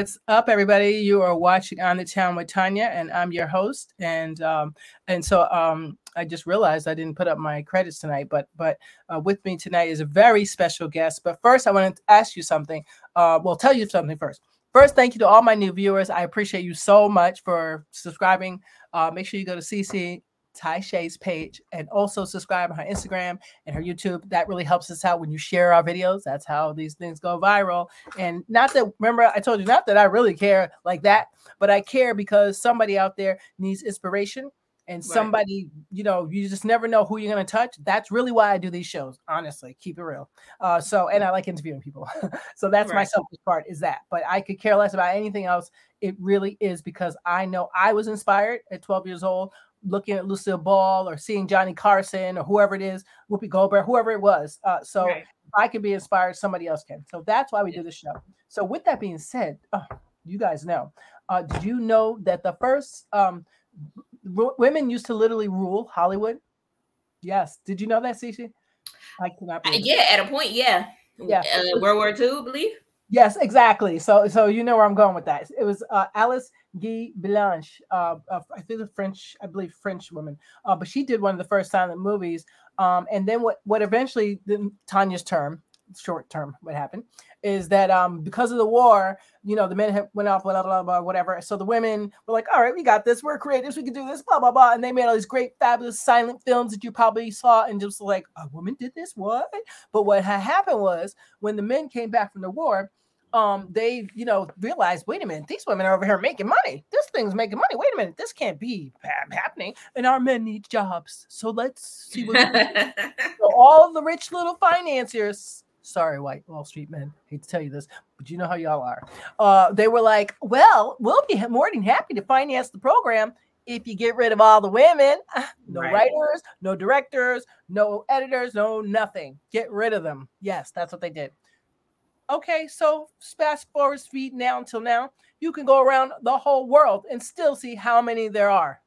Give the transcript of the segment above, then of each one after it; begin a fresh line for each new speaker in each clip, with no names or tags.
What's up, everybody? You are watching On the Town with Tanya, and I'm your host. And um, and so um, I just realized I didn't put up my credits tonight, but but uh, with me tonight is a very special guest. But first, I want to ask you something. Uh, well, tell you something first. First, thank you to all my new viewers. I appreciate you so much for subscribing. Uh, make sure you go to CC Ty Shay's page and also subscribe on her Instagram and her YouTube. That really helps us out when you share our videos. That's how these things go viral. And not that, remember, I told you not that I really care like that, but I care because somebody out there needs inspiration and somebody, you know, you just never know who you're going to touch. That's really why I do these shows, honestly. Keep it real. Uh, so, and I like interviewing people. so that's right. my selfish part is that. But I could care less about anything else. It really is because I know I was inspired at 12 years old looking at Lucille Ball or seeing Johnny Carson or whoever it is, Whoopi Goldberg, whoever it was. Uh, so right. if I can be inspired, somebody else can. So that's why we do the show. So with that being said, oh, you guys know, uh, did you know that the first um, women used to literally rule Hollywood? Yes. Did you know that, Cece?
I cannot. yeah, at a point, yeah. Yeah. Uh, World War II,
I
believe.
Yes, exactly. So, so you know where I'm going with that. It was uh, Alice Guy Blanche, uh, uh, I think a French, I believe French woman, uh, but she did one of the first silent movies. Um, and then what, what eventually the, Tanya's term short term what happened is that um because of the war you know the men went off blah, blah blah whatever so the women were like all right we got this we're creatives we can do this blah blah blah and they made all these great fabulous silent films that you probably saw and just like a woman did this what but what had happened was when the men came back from the war um they you know realized wait a minute these women are over here making money this thing's making money wait a minute this can't be happening and our men need jobs so let's see what so all the rich little financiers Sorry, white Wall Street men. hate to tell you this, but you know how y'all are. Uh, they were like, well, we'll be more than happy to finance the program if you get rid of all the women. No right. writers, no directors, no editors, no nothing. Get rid of them. Yes, that's what they did. Okay, so fast forward feed now until now, you can go around the whole world and still see how many there are.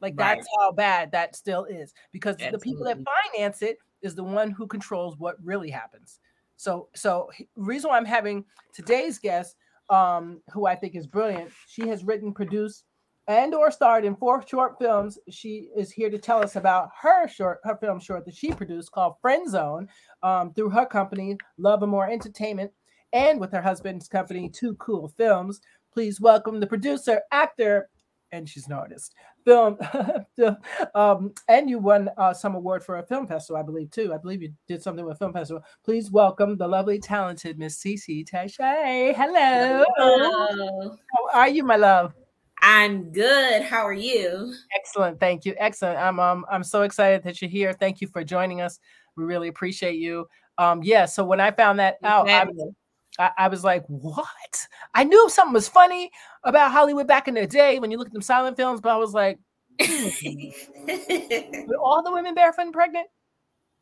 Like right. that's how bad that still is because Absolutely. the people that finance it is the one who controls what really happens. So, so reason why I'm having today's guest, um, who I think is brilliant, she has written, produced, and or starred in four short films. She is here to tell us about her short, her film short that she produced called Friend Zone, um, through her company Love and More Entertainment, and with her husband's company Two Cool Films. Please welcome the producer, actor, and she's an artist. Film, um, and you won uh, some award for a film festival, I believe, too. I believe you did something with film festival. Please welcome the lovely, talented Miss CC Tache. Hello. Hello. How are you, my love?
I'm good. How are you?
Excellent. Thank you. Excellent. I'm um, I'm so excited that you're here. Thank you for joining us. We really appreciate you. Um, yeah. So when I found that out, exactly. I I, I, was like, what? I knew something was funny about Hollywood back in the day when you look at them silent films, but I was like, hmm, were all the women barefoot and pregnant?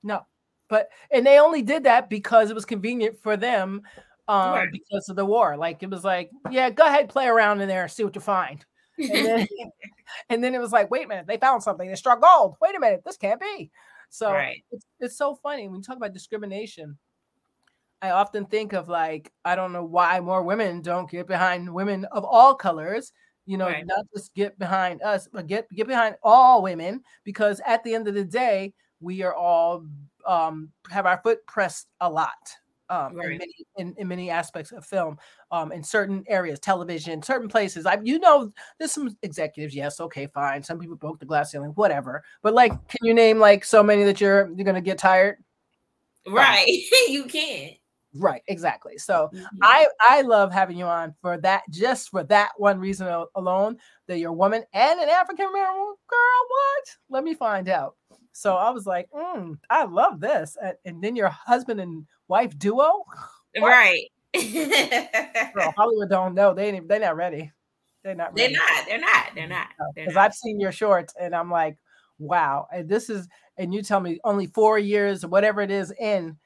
No. But and they only did that because it was convenient for them um, right. because of the war. Like it was like, yeah, go ahead, play around in there, see what you find. And then, and then it was like, wait a minute, they found something. They struck gold. Wait a minute, this can't be. So right. it's, it's so funny when you talk about discrimination I often think of like, I don't know why more women don't get behind women of all colors, you know, right. not just get behind us, but get get behind all women because at the end of the day, we are all um, have our foot pressed a lot um, right. in, many, in, in, many aspects of film, um, in certain areas, television, certain places. I, you know, there's some executives. Yes, okay, fine. Some people broke the glass ceiling, whatever. But like, can you name like so many that you're you're gonna get tired?
Right, you can. not
Right, exactly. So mm-hmm. I I love having you on for that just for that one reason alone that you're a woman and an African American girl. What? Let me find out. So I was like, mm, I love this, and, and, then your husband and wife duo.
What? Right.
girl, Hollywood don't know. They ain't, they're not ready. They're not. Ready.
They're not. They're not. They're mm-hmm. not.
Because I've seen your shorts, and I'm like, wow. And this is, and you tell me only four years, whatever it is, in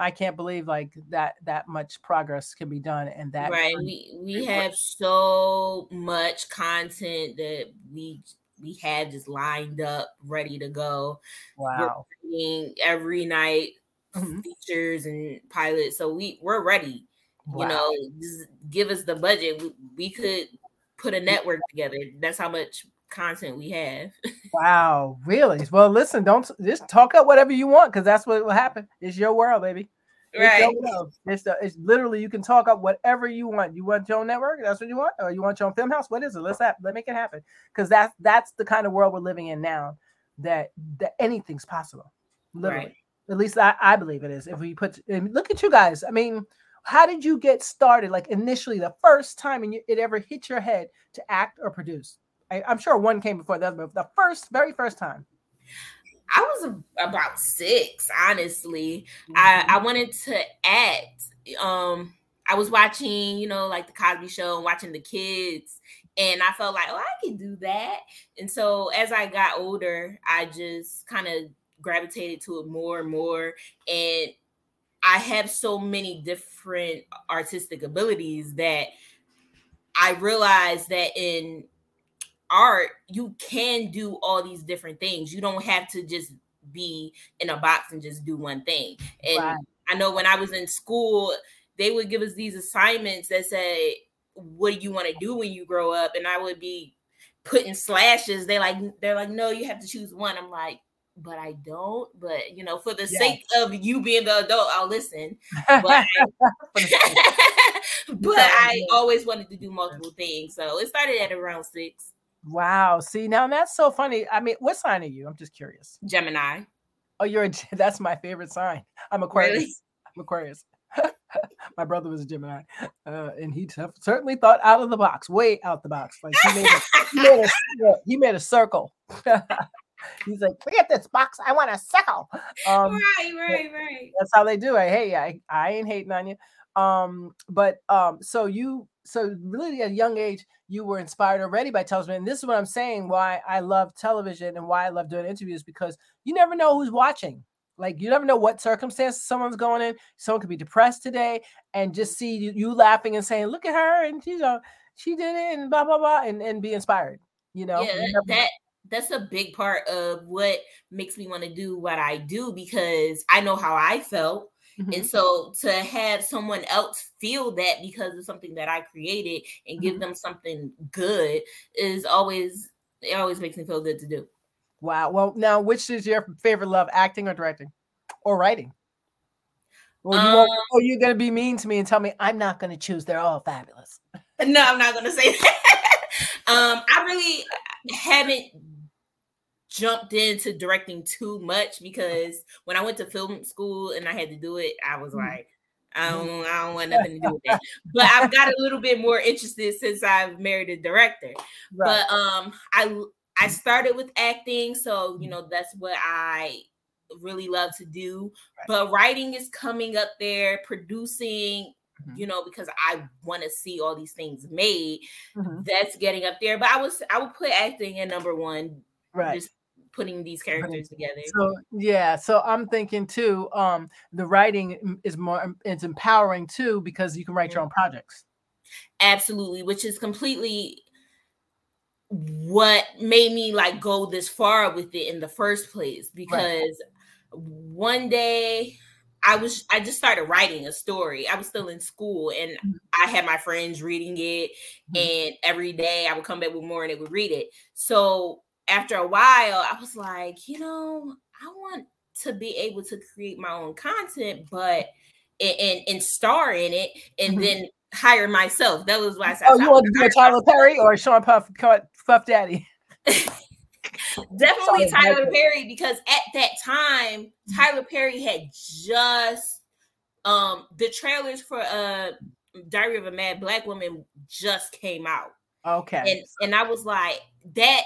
I can't believe like that that much progress can be done and that
right. We we have so much content that we we had just lined up, ready to go. Wow. every night mm-hmm. features and pilots. So we we're ready. Wow. You know, give us the budget. We, we could put a network together. That's how much content we have. wow,
really? Well, listen, don't just talk up whatever you want because that's what will happen. It's your world, baby. It's right. It's, it's literally you can talk up whatever you want. You want your own network? That's what you want, or you want your own film house? What is it? Let's have, let make it happen because that's that's the kind of world we're living in now. That that anything's possible, literally. Right. At least I, I believe it is. If we put look at you guys, I mean, how did you get started? Like initially, the first time and it ever hit your head to act or produce? I, am sure one came before the other, but the first, very first time.
I was about six, honestly. Mm-hmm. I, I wanted to act. Um, I was watching, you know, like the Cosby Show and watching the kids, and I felt like, oh, I could do that. And so as I got older, I just kind of gravitated to it more and more, and I have so many different artistic abilities that I realized that in art, you can do all these different things. You don't have to just be in a box and just do one thing. And right. I know when I was in school, they would give us these assignments that say, What do you want to do when you grow up? And I would be putting slashes. They like they're like, No, you have to choose one. I'm like, but I don't. But you know, for the yes. sake of you being the adult, I'll listen. But, I, but I always wanted to do multiple things. So it started at around six.
Wow. See, now that's so funny. I mean, what sign are you? I'm just curious.
Gemini.
Oh, you're a that's my favorite sign. I'm Aquarius. Really? I'm Aquarius. my brother was a Gemini, uh, and he t- certainly thought out of the box, way out the box. Like he made a, he made a, he made a circle. He's like, forget this box. I want a circle. Um, right, right, right. That's how they do it. Hey, I, I ain't hating on you. Um, but um, so you so really at a young age you were inspired already by television and this is what i'm saying why i love television and why i love doing interviews because you never know who's watching like you never know what circumstances someone's going in someone could be depressed today and just see you, you laughing and saying look at her and you know she did it and blah blah blah and, and be inspired you know
yeah, that that's a big part of what makes me want to do what i do because i know how i felt Mm-hmm. And so to have someone else feel that because of something that I created and give mm-hmm. them something good is always, it always makes me feel good to do.
Wow. Well, now, which is your favorite love, acting or directing or writing? Well, you um, oh, you're going to be mean to me and tell me I'm not going to choose. They're all fabulous.
No, I'm not going to say that. um, I really haven't jumped into directing too much oh. because when I went to film school and I had to do it, I was mm-hmm. like, I mm-hmm. don't, I don't want nothing to do with that. But I've got a little bit more interested since I've married a director. Right. But um, I I mm-hmm. started with acting, so you know that's what I really love to do. Right. But writing is coming up there, producing, Mm-hmm. you know, because I want to see all these things made. Mm-hmm. That's getting up there. But I was I would put acting in number one, right? Just putting these characters together. So
yeah, so I'm thinking too. Um, the writing is more um, it's empowering too because you can write mm-hmm. your mm. own projects.
Absolutely, which is completely what made me like go this far with it in the first place because right. one day I was I just started writing a story. I was still in school and mm. I had my friends reading it mm. and every day I would come back with more and they would read it. So after a while, I was like, you know, I want to be able to create my own content, but and and star in it, and mm-hmm. then hire myself. That was why I said,
oh, you want to be a Tyler Perry or Sean Puff Puff Daddy?
Definitely Sorry, Tyler Perry because at that time mm-hmm. Tyler Perry had just um the trailers for uh Diary of a Mad Black Woman just came out. Okay. And and I was like that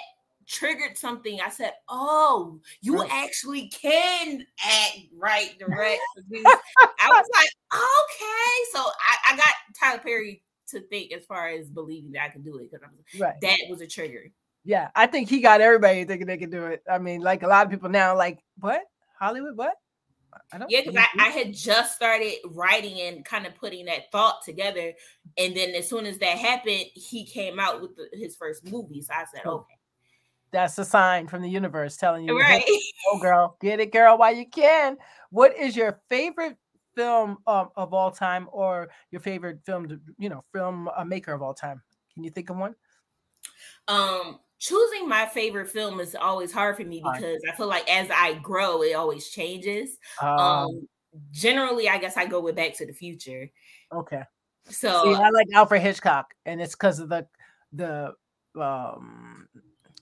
triggered something. I said, "Oh, you right. actually can act right, direct." I was like, "Okay." So I, I, got Tyler Perry to think as far as believing that I can do it because right. that was a trigger.
Yeah, I think he got everybody thinking they can do it. I mean, like a lot of people now, like what Hollywood, what?
I don't yeah, because I, mm-hmm. I had just started writing and kind of putting that thought together, and then as soon as that happened, he came out with the, his first movie. So I said, "Okay,
that's a sign from the universe telling you, right? Oh, girl, get it, girl, while you can. What is your favorite film um, of all time, or your favorite film, you know, film uh, maker of all time? Can you think of one?
Um, choosing my favorite film is always hard for me because right. I feel like as I grow, it always changes. Um, um, generally, I guess I go with Back to the Future.
Okay. So See, I like Alfred Hitchcock, and it's because of the the um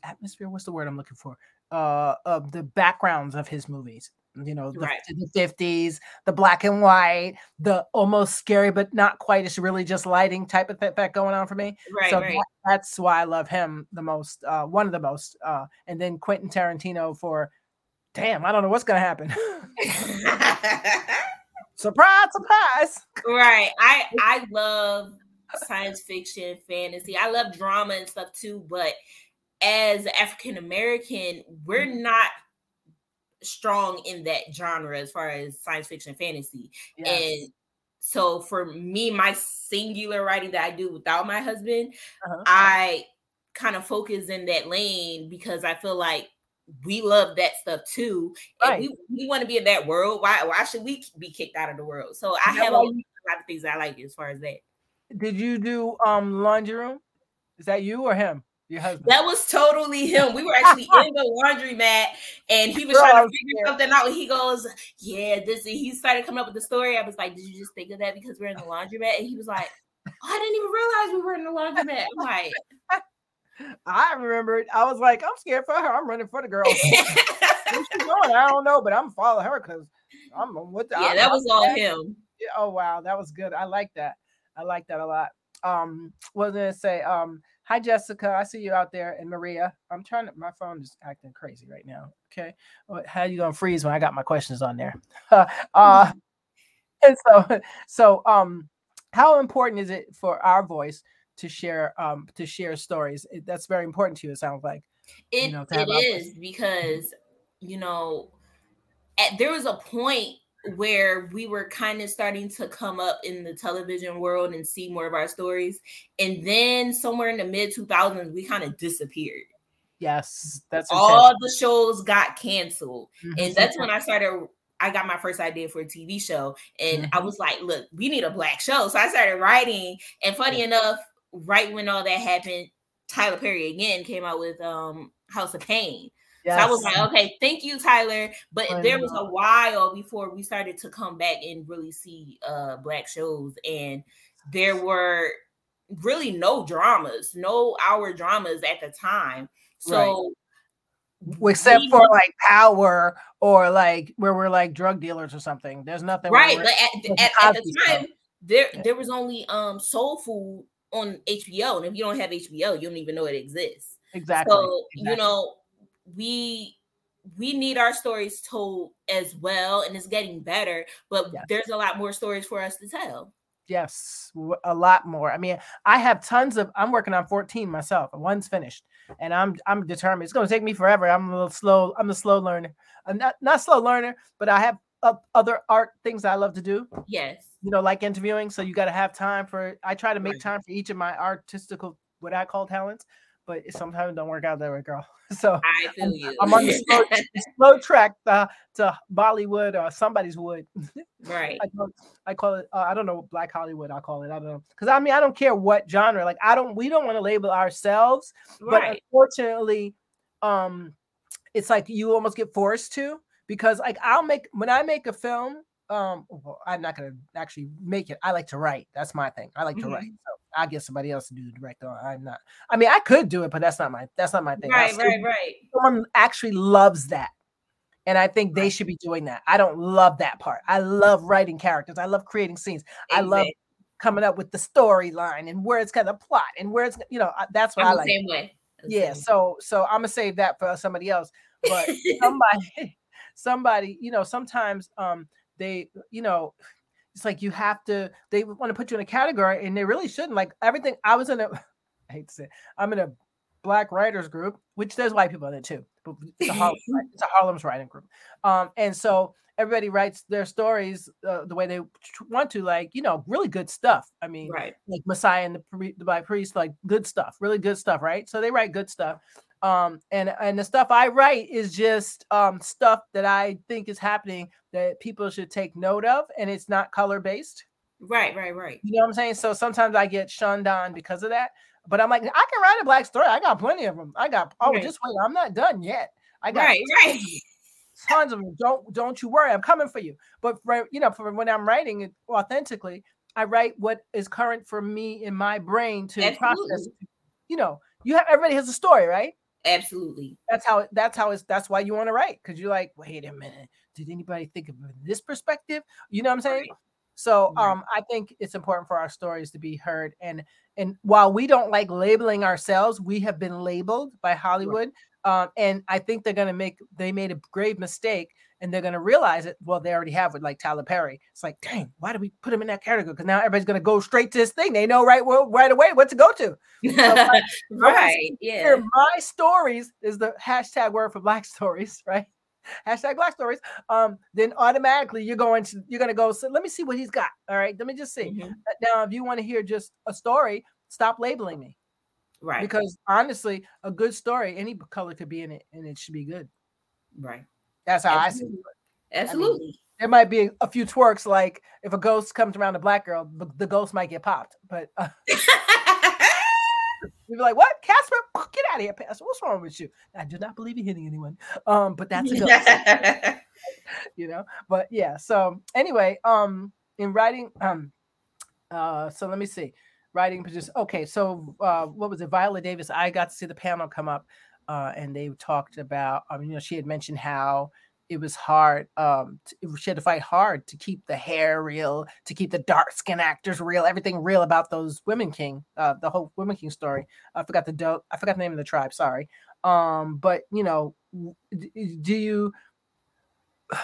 atmosphere. What's the word I'm looking for? Uh, of the backgrounds of his movies. You know, the, right. the 50s, the black and white, the almost scary but not quite. It's really just lighting type of effect going on for me. Right, so right. That, that's why I love him the most, uh, one of the most. Uh, and then Quentin Tarantino for, damn, I don't know what's gonna happen. surprise, surprise.
Right. I I love science fiction, fantasy. I love drama and stuff too, but as African American, we're mm-hmm. not strong in that genre as far as science fiction fantasy. Yes. And so for me, my singular writing that I do without my husband, uh-huh. I kind of focus in that lane because I feel like we love that stuff too. Right. And we, we want to be in that world. Why why should we be kicked out of the world? So I have a lot of things I like as far as that.
Did you do um laundry room? Is that you or him? That
was totally him. We were actually in the laundromat and he was trying to figure something out. he goes, Yeah, this he started coming up with the story. I was like, Did you just think of that because we're in the laundromat? And he was like, oh, I didn't even realize we were in the laundromat. I'm like,
I remembered. I was like, I'm scared for her. I'm running for the girl. going? I don't know, but I'm following her because I'm with
the. Yeah, I'm, that was I'm, all him.
Yeah, oh wow, that was good. I like that. I like that a lot. Um, what was gonna say? Um, Hi, Jessica. I see you out there. And Maria, I'm trying to, my phone is acting crazy right now. Okay. How you going to freeze when I got my questions on there? uh, and so, so, um, how important is it for our voice to share, um, to share stories? It, that's very important to you. It sounds like
it, you know, it is because, you know, at, there was a point where we were kind of starting to come up in the television world and see more of our stories. And then somewhere in the mid 2000s, we kind of disappeared.
Yes,
that's all the shows got canceled. Mm-hmm. And that's when I started I got my first idea for a TV show and mm-hmm. I was like, look, we need a black show. So I started writing and funny yeah. enough, right when all that happened, Tyler Perry again came out with um House of Payne. Yes. So I was like, okay, thank you, Tyler. But I there know. was a while before we started to come back and really see uh black shows, and there were really no dramas, no hour dramas at the time. So
right except for like power or like where we're like drug dealers or something. There's nothing
right. But at, at, at, the time, there yeah. there was only um Soul Food on HBO, and if you don't have HBO, you don't even know it exists. Exactly. So exactly. you know, we we need our stories told as well and it's getting better but yes. there's a lot more stories for us to tell
yes a lot more i mean i have tons of i'm working on 14 myself one's finished and i'm i'm determined it's going to take me forever i'm a little slow i'm a slow learner i'm uh, not not slow learner but i have other art things i love to do
yes
you know like interviewing so you got to have time for i try to make time for each of my artistical what i call talents but sometimes it don't work out that way, girl. So
I feel
you. I'm on the slow, slow track uh, to Bollywood or somebody's wood.
Right. I, call it,
I call it uh, I don't know, Black Hollywood, I call it. I don't know. Because I mean, I don't care what genre. Like, I don't, we don't want to label ourselves. Right. But unfortunately, um, it's like you almost get forced to because like I'll make, when I make a film, um, well, I'm not going to actually make it. I like to write. That's my thing. I like mm-hmm. to write. Mm-hmm. So I get somebody else to do the director. I'm not. I mean, I could do it, but that's not my that's not my thing.
Right, still, right, right.
Someone actually loves that. And I think they should be doing that. I don't love that part. I love writing characters. I love creating scenes. Exactly. I love coming up with the storyline and where it's going to plot and where it's you know that's what I'm i like.
Same way.
yeah. Same so so I'm gonna save that for somebody else. But somebody, somebody, you know, sometimes um they you know it's like you have to they want to put you in a category and they really shouldn't like everything i was in a i hate to say it, i'm in a black writers group which there's white people in it too but it's a, harlem, it's a harlem's writing group um and so everybody writes their stories uh, the way they want to like you know really good stuff i mean right like messiah and the, the by priest like good stuff really good stuff right so they write good stuff um, and and the stuff I write is just um, stuff that I think is happening that people should take note of, and it's not color based.
Right, right, right.
You know what I'm saying? So sometimes I get shunned on because of that. But I'm like, I can write a black story. I got plenty of them. I got. Oh, right. just wait. I'm not done yet. I got right, right. tons of them. Don't don't you worry. I'm coming for you. But for, you know, for when I'm writing it authentically, I write what is current for me in my brain to That's process. you know, you have everybody has a story, right?
Absolutely.
That's how that's how it's that's why you want to write because you're like, wait a minute, did anybody think of this perspective? You know what I'm saying? Right. So mm-hmm. um, I think it's important for our stories to be heard. And and while we don't like labeling ourselves, we have been labeled by Hollywood. Right. Um, and I think they're gonna make they made a grave mistake and they're going to realize it. Well, they already have with like Tyler Perry. It's like, dang, why do we put him in that category? Because now everybody's going to go straight to this thing. They know right well, right away what to go to. So, like,
right. Yeah.
My stories is the hashtag word for black stories, right? Hashtag black stories. Um, then automatically you're going to you're gonna go. So let me see what he's got. All right, let me just see. Mm-hmm. Now, if you want to hear just a story, stop labeling me. Right. Because honestly, a good story, any color could be in it, and it should be good. Right. That's how Absolutely. I see it. Absolutely. I mean, there might be a few twerks, like if a ghost comes around a black girl, the ghost might get popped. But uh, you'd be like, "What, Casper? Get out of here, Pastor! What's wrong with you?" I do not believe you're hitting anyone, um, but that's a ghost, you know. But yeah, so anyway, um, in writing, um, uh, so let me see, writing producer. Okay, so uh, what was it? Viola Davis. I got to see the panel come up uh, and they talked about, um, you know, she had mentioned how it was hard. Um, to, she had to fight hard to keep the hair real, to keep the dark skin actors real, everything real about those Woman King, uh, the whole Woman King story. I forgot the do- I forgot the name of the tribe. Sorry. Um, but you know, do you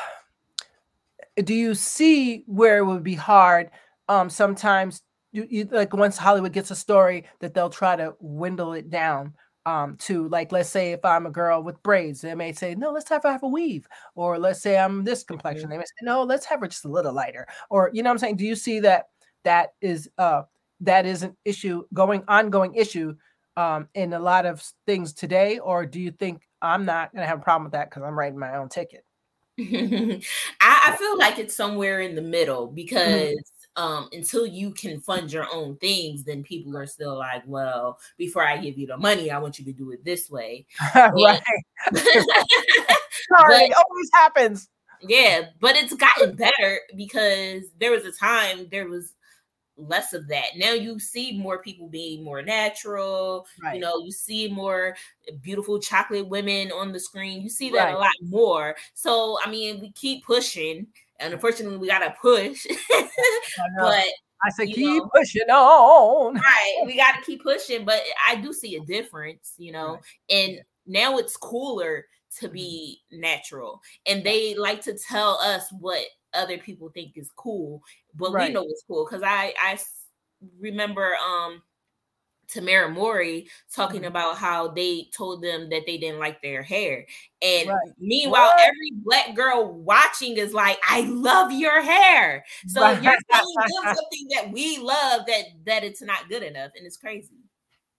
do you see where it would be hard um, sometimes? You, you, like once Hollywood gets a story that they'll try to windle it down um, to like let's say if I'm a girl with braids, they may say, no, let's have her have a weave. Or let's say I'm this mm-hmm. complexion. Mm-hmm. They may say, no, let's have her just a little lighter. Or you know what I'm saying? Do you see that that is uh that is an issue going ongoing issue um in a lot of things today? Or do you think I'm not gonna have a problem with that because I'm writing my own ticket?
I, I, feel like it's somewhere in the middle mm-hmm. because mm-hmm um, until you can fund your own things, then people are still like, well, before I give you the money, I want you to do it this way. right.
Sorry, it always happens.
Yeah, but it's gotten better because there was a time there was less of that. Now you see more people being more natural. Right. You know, you see more beautiful chocolate women on the screen. You see that right. a lot more. So, I mean, we keep pushing and unfortunately, we gotta push.
but I said, keep know, pushing on.
Right, we gotta keep pushing. But I do see a difference, you know. And now it's cooler to mm-hmm. be natural, and they like to tell us what other people think is cool, but right. we know it's cool because I I remember um Tamera Mowry talking mm-hmm. about how they told them that they didn't like their hair. And right. meanwhile, what? every black girl watching is like, I love your hair. So right. you're telling them something that we love that that it's not good enough. And it's crazy.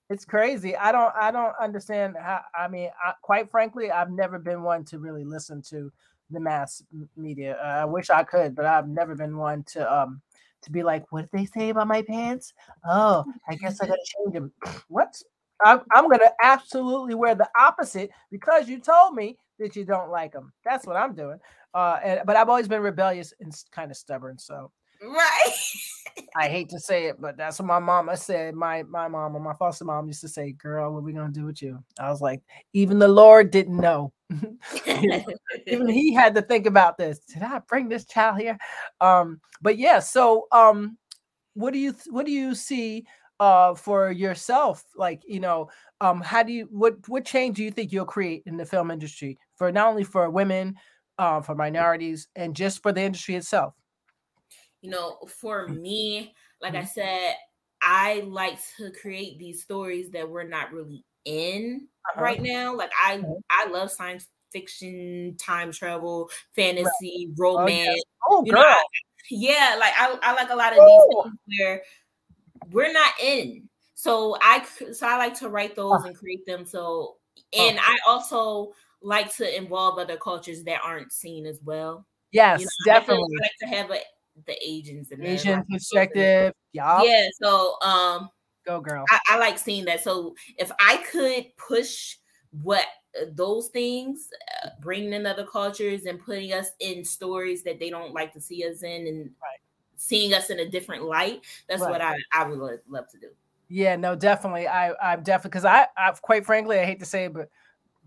It's crazy. I don't I don't understand how I mean, I, quite frankly, I've never been one to really listen to the mass media. Uh, I wish I could, but I've never been one to um to be like, what did they say about my pants? Oh, oh I guess I gotta change them. What? I'm, I'm gonna absolutely wear the opposite because you told me that you don't like them. That's what I'm doing. Uh, and, but I've always been rebellious and kind of stubborn. So Right. I hate to say it, but that's what my mama said. My my mama, my foster mom used to say, Girl, what we gonna do with you? I was like, even the Lord didn't know. even he had to think about this. Did I bring this child here? Um, but yeah, so um what do you what do you see uh for yourself? Like, you know, um, how do you what what change do you think you'll create in the film industry for not only for women, uh, for minorities, and just for the industry itself?
You know, for mm-hmm. me, like I mm-hmm. said, I like to create these stories that we're not really in uh-huh. right now. Like I I love science fiction, time travel, fantasy, right. Oh, romance.
Oh, yeah. oh Know, I,
yeah, like I, I like a lot of these things where we're not in. So I so I like to write those uh-huh. and create them. So uh-huh. and uh-huh. I also like to involve other cultures that aren't seen as well.
Yes, you know, definitely.
I like to have a the Asians and
Asian perspective. Yeah.
Yeah. So um
go girl.
I, I like seeing that. So if I could push what uh, those things uh, bringing in other cultures and putting us in stories that they don't like to see us in and right. seeing us in a different light that's right. what I, I would love, love to do
yeah no definitely i i'm definitely because I, I quite frankly i hate to say it but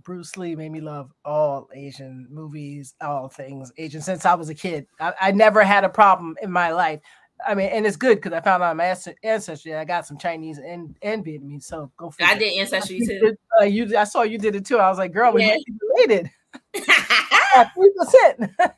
Bruce Lee made me love all Asian movies, all things Asian since I was a kid. I, I never had a problem in my life. I mean, and it's good because I found out my ancestry. I got some Chinese and, and Vietnamese, so go for I
it. I did ancestry too. Uh,
you, I saw you did it too. I was like, girl, we yeah. related. Three percent.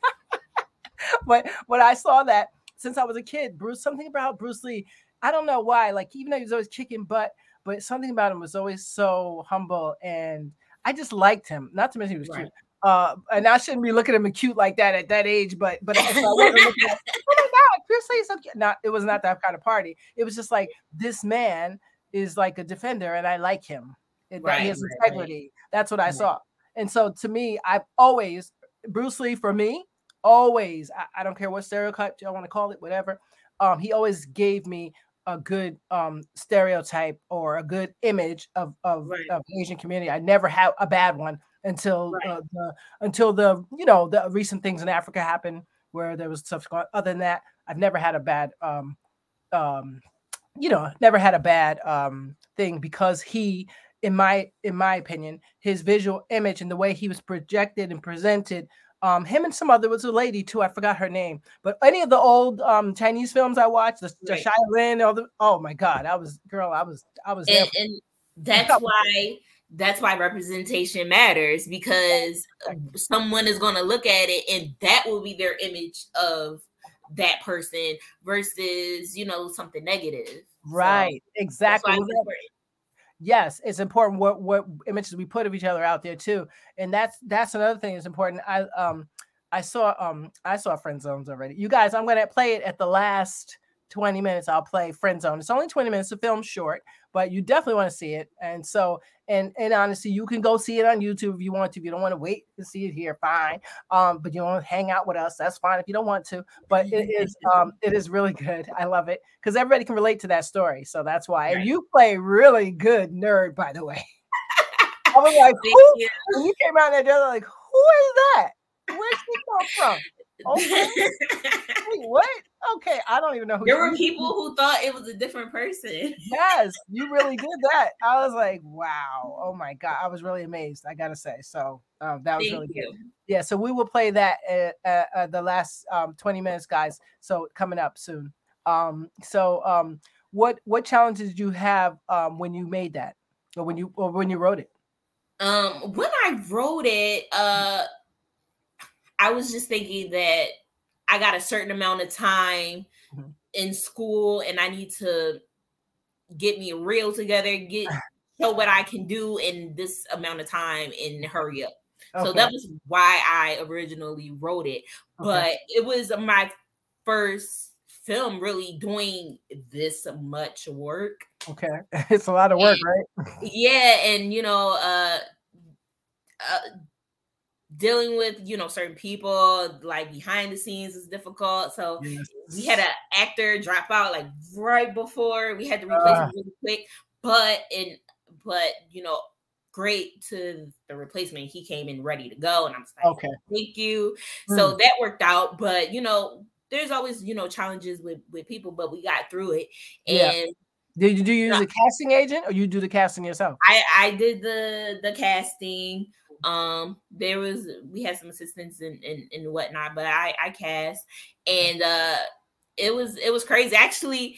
But when I saw that since I was a kid, Bruce, something about Bruce Lee. I don't know why. Like even though he was always kicking butt, but something about him was always so humble and I just liked him. Not to mention he was right. cute. Uh, and I shouldn't be looking at him cute like that at that age, but but looking at, oh my god, Bruce Lee is so cute. Not it was not that kind of party. It was just like this man is like a defender, and I like him. It, right, his right, integrity. Right. That's what I saw. And so to me, I've always Bruce Lee for me always. I, I don't care what stereotype you want to call it, whatever. Um, he always gave me a good um, stereotype or a good image of of, right. of Asian community. I never had a bad one until right. uh, the until the you know the recent things in Africa happened where there was stuff going. Other than that, I've never had a bad um, um, you know never had a bad um, thing because he in my in my opinion his visual image and the way he was projected and presented um, him and some other was a lady too. I forgot her name. But any of the old um, Chinese films I watched, the, the right. Shaolin, all the oh my god, I was girl, I was I was.
And, and that's why that's why representation matters because someone is going to look at it and that will be their image of that person versus you know something negative.
Right, so, exactly yes, it's important what what images we put of each other out there too, and that's that's another thing that's important. I um I saw um I saw friend zones already. You guys, I'm gonna play it at the last 20 minutes. I'll play friend zone. It's only 20 minutes. The film's short, but you definitely want to see it. And so and and honestly, you can go see it on YouTube if you want to. If you don't want to wait to see it here, fine. Um, but you don't hang out with us, that's fine if you don't want to. But it is um, it is really good. I love it because everybody can relate to that story. So that's why. Right. you play really good nerd, by the way. I was like, who? When you came out there, they like, who is that? Where's she come from? Okay. Wait, what? Okay, I don't even know who.
There were people who thought it was a different person.
yes, you really did that. I was like, wow, oh my god, I was really amazed. I gotta say, so um, that was Thank really you. good. Yeah, so we will play that at, at, at the last um, twenty minutes, guys. So coming up soon. Um, so um, what what challenges you have um, when you made that, or when you or when you wrote it?
Um, when I wrote it, uh I was just thinking that I got a certain amount of time mm-hmm. in school and I need to get me real together, get show what I can do in this amount of time and hurry up. Okay. So that was why I originally wrote it. But it was my first film really doing this much work.
Okay. It's a lot of work, and,
right? Yeah, and you know, uh, uh dealing with you know certain people like behind the scenes is difficult so yes. we had an actor drop out like right before we had to ah. replace uh. him really quick but in but you know great to the replacement he came in ready to go and i'm like okay thank you mm. so hmm. that worked out but you know there's always you know challenges with with people but we got through it and yeah.
Did you do you use a casting agent or you do the casting yourself?
I I did the the casting. Um, there was we had some assistants and, and, and whatnot, but I, I cast and uh it was it was crazy. Actually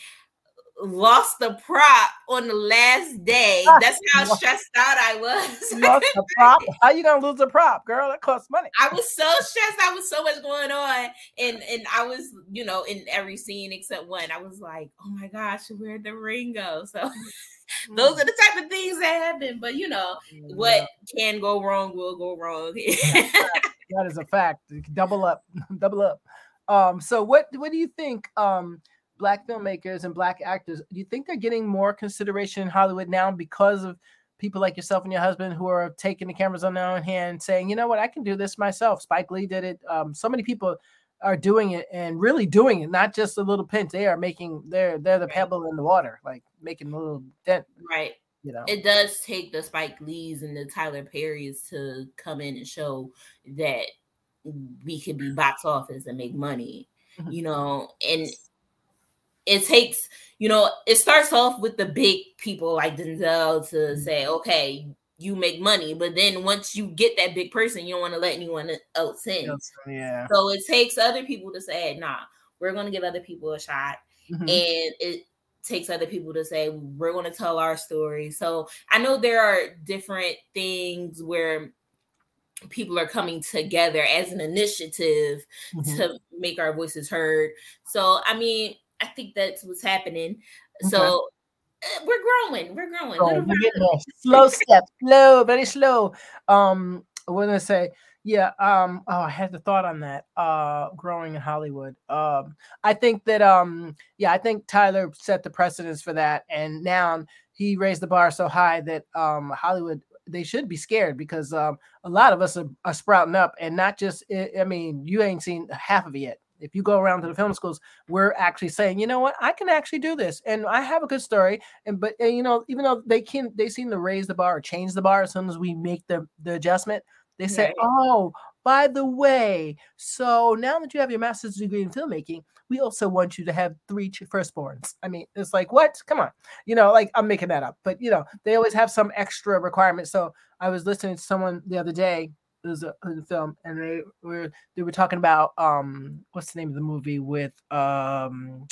lost the prop on the last day. Ah, That's how stressed out I was. lost the
prop? How you gonna lose the prop, girl? That costs money.
I was so stressed. I was so much going on, and and I was you know in every scene except one. I was like, oh my gosh, where'd the ring go? So Those mm. are the type of things that happen. But you know, yeah. what can go wrong will go wrong.
that is a fact. Double up, double up. Um, so what what do you think? Um, black filmmakers and black actors, do you think they're getting more consideration in Hollywood now because of people like yourself and your husband who are taking the cameras on their own hand saying, you know what, I can do this myself. Spike Lee did it. Um, so many people are doing it and really doing it, not just a little pinch. They are making they're they're the pebble in the water, like making a little dent.
Right. You know. It does take the Spike Lees and the Tyler Perry's to come in and show that we could be box office and make money, mm-hmm. you know, and it takes, you know, it starts off with the big people like Denzel to mm-hmm. say, okay, you make money. But then once you get that big person, you don't want to let anyone else in. Yeah. So it takes other people to say, nah, we're going to give other people a shot. Mm-hmm. And it takes other people to say, we're going to tell our story. So I know there are different things where people are coming together as an initiative mm-hmm. to make our voices heard. So, I mean, I think that's what's happening. Okay. So Eh, we're growing. We're growing. Oh, we're
slow steps, slow, very slow. Um, what did I say? Yeah. Um. Oh, I had the thought on that. Uh, growing in Hollywood. Um, I think that. Um. Yeah, I think Tyler set the precedence for that, and now he raised the bar so high that um Hollywood they should be scared because um a lot of us are, are sprouting up, and not just. Eh, I mean, you ain't seen half of it yet if you go around to the film schools, we're actually saying, you know what, I can actually do this, and I have a good story. And but and, you know, even though they can, they seem to raise the bar or change the bar as soon as we make the the adjustment. They say, oh, by the way, so now that you have your master's degree in filmmaking, we also want you to have three firstborns. I mean, it's like, what? Come on. You know, like I'm making that up, but you know, they always have some extra requirement. So I was listening to someone the other day it was a, a, film, and they were they were talking about um what's the name of the movie with um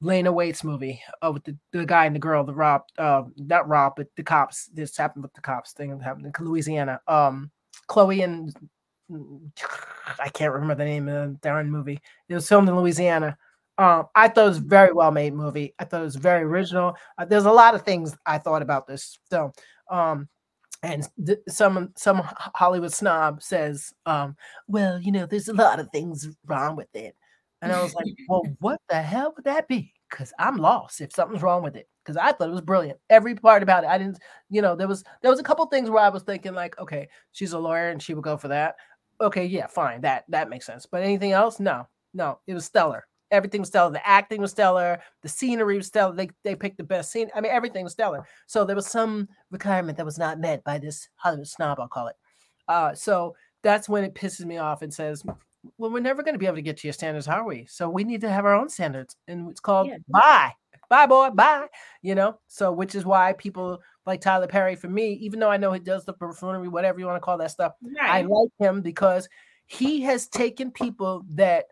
Lena Waithe's movie uh, with the, the guy and the girl, the Rob, uh, not Rob, but the cops. This happened with the cops thing that happened in Louisiana. Um, Chloe and I can't remember the name of the darn movie. It was filmed in Louisiana. Um, I thought it was a very well made movie. I thought it was very original. Uh, there's a lot of things I thought about this film. Um, and th- some some Hollywood snob says, um, "Well, you know, there's a lot of things wrong with it," and I was like, "Well, what the hell would that be?" Because I'm lost if something's wrong with it. Because I thought it was brilliant, every part about it. I didn't, you know, there was there was a couple things where I was thinking like, okay, she's a lawyer and she would go for that. Okay, yeah, fine, that that makes sense. But anything else, no, no, it was stellar. Everything was stellar. The acting was stellar. The scenery was stellar. They, they picked the best scene. I mean, everything was stellar. So there was some requirement that was not met by this Hollywood snob, I'll call it. Uh, so that's when it pisses me off and says, well, we're never going to be able to get to your standards, are we? So we need to have our own standards. And it's called yeah. bye, bye, boy, bye, you know? So, which is why people like Tyler Perry, for me, even though I know he does the buffoonery, whatever you want to call that stuff, right. I like him because he has taken people that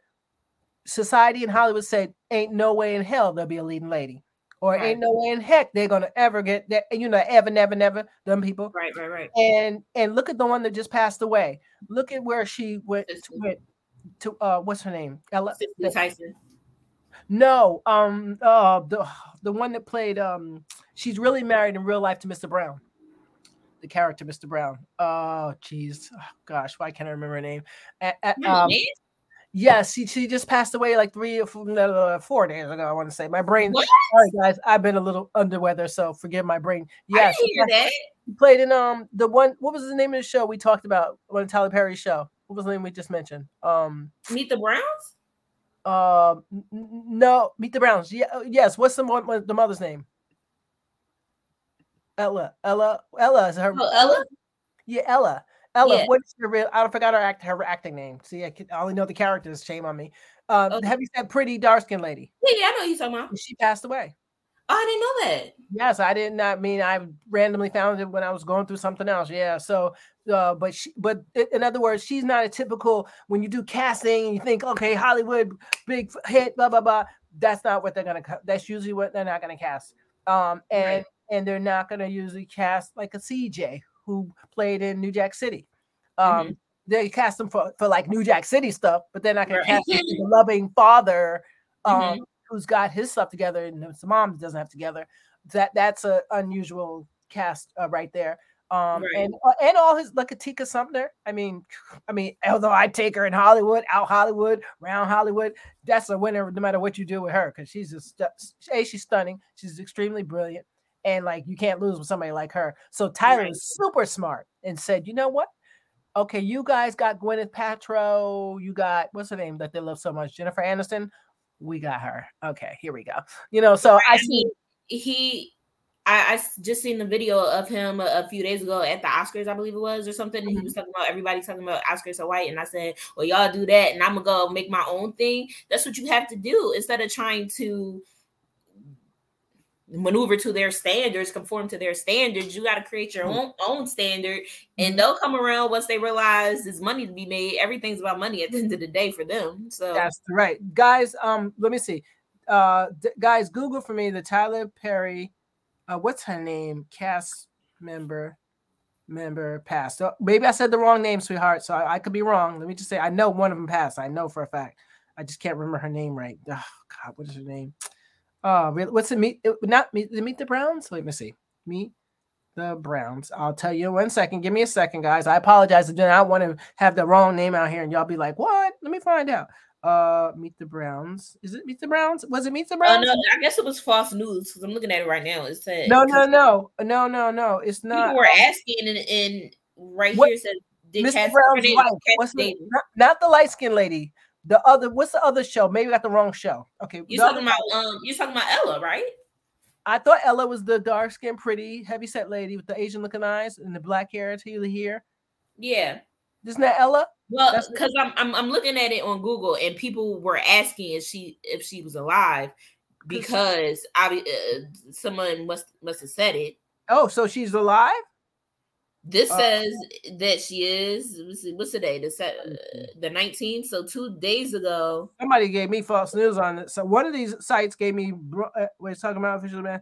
society in Hollywood said, "Ain't no way in hell there'll be a leading lady," or right. "Ain't no way in heck they're gonna ever get that." You know, ever, never, never, them people.
Right, right, right.
And and look at the one that just passed away. Look at where she went. went to uh, what's her name? Ella Tyson. No, um, uh, the the one that played um, she's really married in real life to Mr. Brown, the character Mr. Brown. Oh, jeez, oh, gosh, why can't I remember her name? At, um, Yes, she, she just passed away like three or four, uh, four days ago. I want to say my brain. What? Sorry guys, I've been a little under weather, so forgive my brain. Yes,
I hear that.
played in um the one. What was the name of the show we talked about? One of Tyler Perry's show. What was the name we just mentioned? Um,
Meet the Browns.
Um, uh, no, Meet the Browns. Yeah, uh, yes. What's the what, the mother's name? Ella. Ella. Ella is her. Oh, Ella. Yeah,
Ella.
Ella, yeah. what's your real? I forgot her act her acting name. See, I, can, I only know the characters. Shame on me. Um, okay. Oh. Have you said pretty dark skinned lady?
Yeah, yeah, I know you talking about.
She passed away.
Oh, I didn't know that.
Yes, I did not mean I randomly found it when I was going through something else. Yeah, so uh, but she, but in other words, she's not a typical when you do casting and you think, okay, Hollywood big hit, blah blah blah. That's not what they're gonna. That's usually what they're not gonna cast. Um, and right. and they're not gonna usually cast like a CJ who played in New Jack City. Um, mm-hmm. They cast him for, for like New Jack City stuff, but then I can right. cast the loving father um, mm-hmm. who's got his stuff together and his mom doesn't have together. That that's an unusual cast uh, right there. Um, right. and uh, and all his like Atika Sumner. I mean, I mean, although I take her in Hollywood, out Hollywood, round Hollywood, that's a winner no matter what you do with her because she's just a she's stunning. She's extremely brilliant and like you can't lose with somebody like her. So Tyler right. is super smart and said, you know what? Okay, you guys got Gwyneth Paltrow. You got what's her name that they love so much, Jennifer Aniston. We got her. Okay, here we go. You know, so
I, I see he. I, I, just seen the video of him a, a, few days ago at the Oscars, I believe it was, or something. He mm-hmm. was talking about everybody talking about Oscars are white, and I said, "Well, y'all do that, and I'm gonna go make my own thing." That's what you have to do instead of trying to maneuver to their standards, conform to their standards. You got to create your hmm. own own standard, and hmm. they'll come around once they realize there's money to be made. Everything's about money at the end of the day for them. So
that's right, guys. Um, let me see. Uh, d- guys, Google for me the Tyler Perry. Uh, what's her name? Cast member. Member passed. So oh, maybe I said the wrong name, sweetheart. So I, I could be wrong. Let me just say I know one of them passed. I know for a fact. I just can't remember her name right. Oh God, what is her name? Uh, what's the meet? Uh, not meet, meet the Browns. Wait, let me see. Meet the Browns. I'll tell you one second. Give me a second, guys. I apologize do I want to have the wrong name out here, and y'all be like, "What?" Let me find out. Uh, meet the Browns. Is it meet the Browns? Was it meet the Browns?
Uh, no, I guess it was false news because I'm looking at it right now. It said
no, no, no, no, no, no. It's not.
People were asking, and, and right what? here says Mr. Brown's
wife. What's not, not the light skinned lady the other what's the other show? Maybe I got the wrong show. Okay.
You talking
other,
about um you talking about Ella, right?
I thought Ella was the dark skinned, pretty, heavy set lady with the Asian looking eyes and the black hair to the here.
Yeah.
Isn't that Ella?
Well, because I'm, I'm I'm looking at it on Google and people were asking if she if she was alive because I uh, someone must must have said it.
Oh, so she's alive?
This uh, says that she is. What's today? The mm-hmm. the nineteenth. So two days ago,
somebody gave
me false
news on it. So one of these sites gave me. Uh, wait, talking about official man.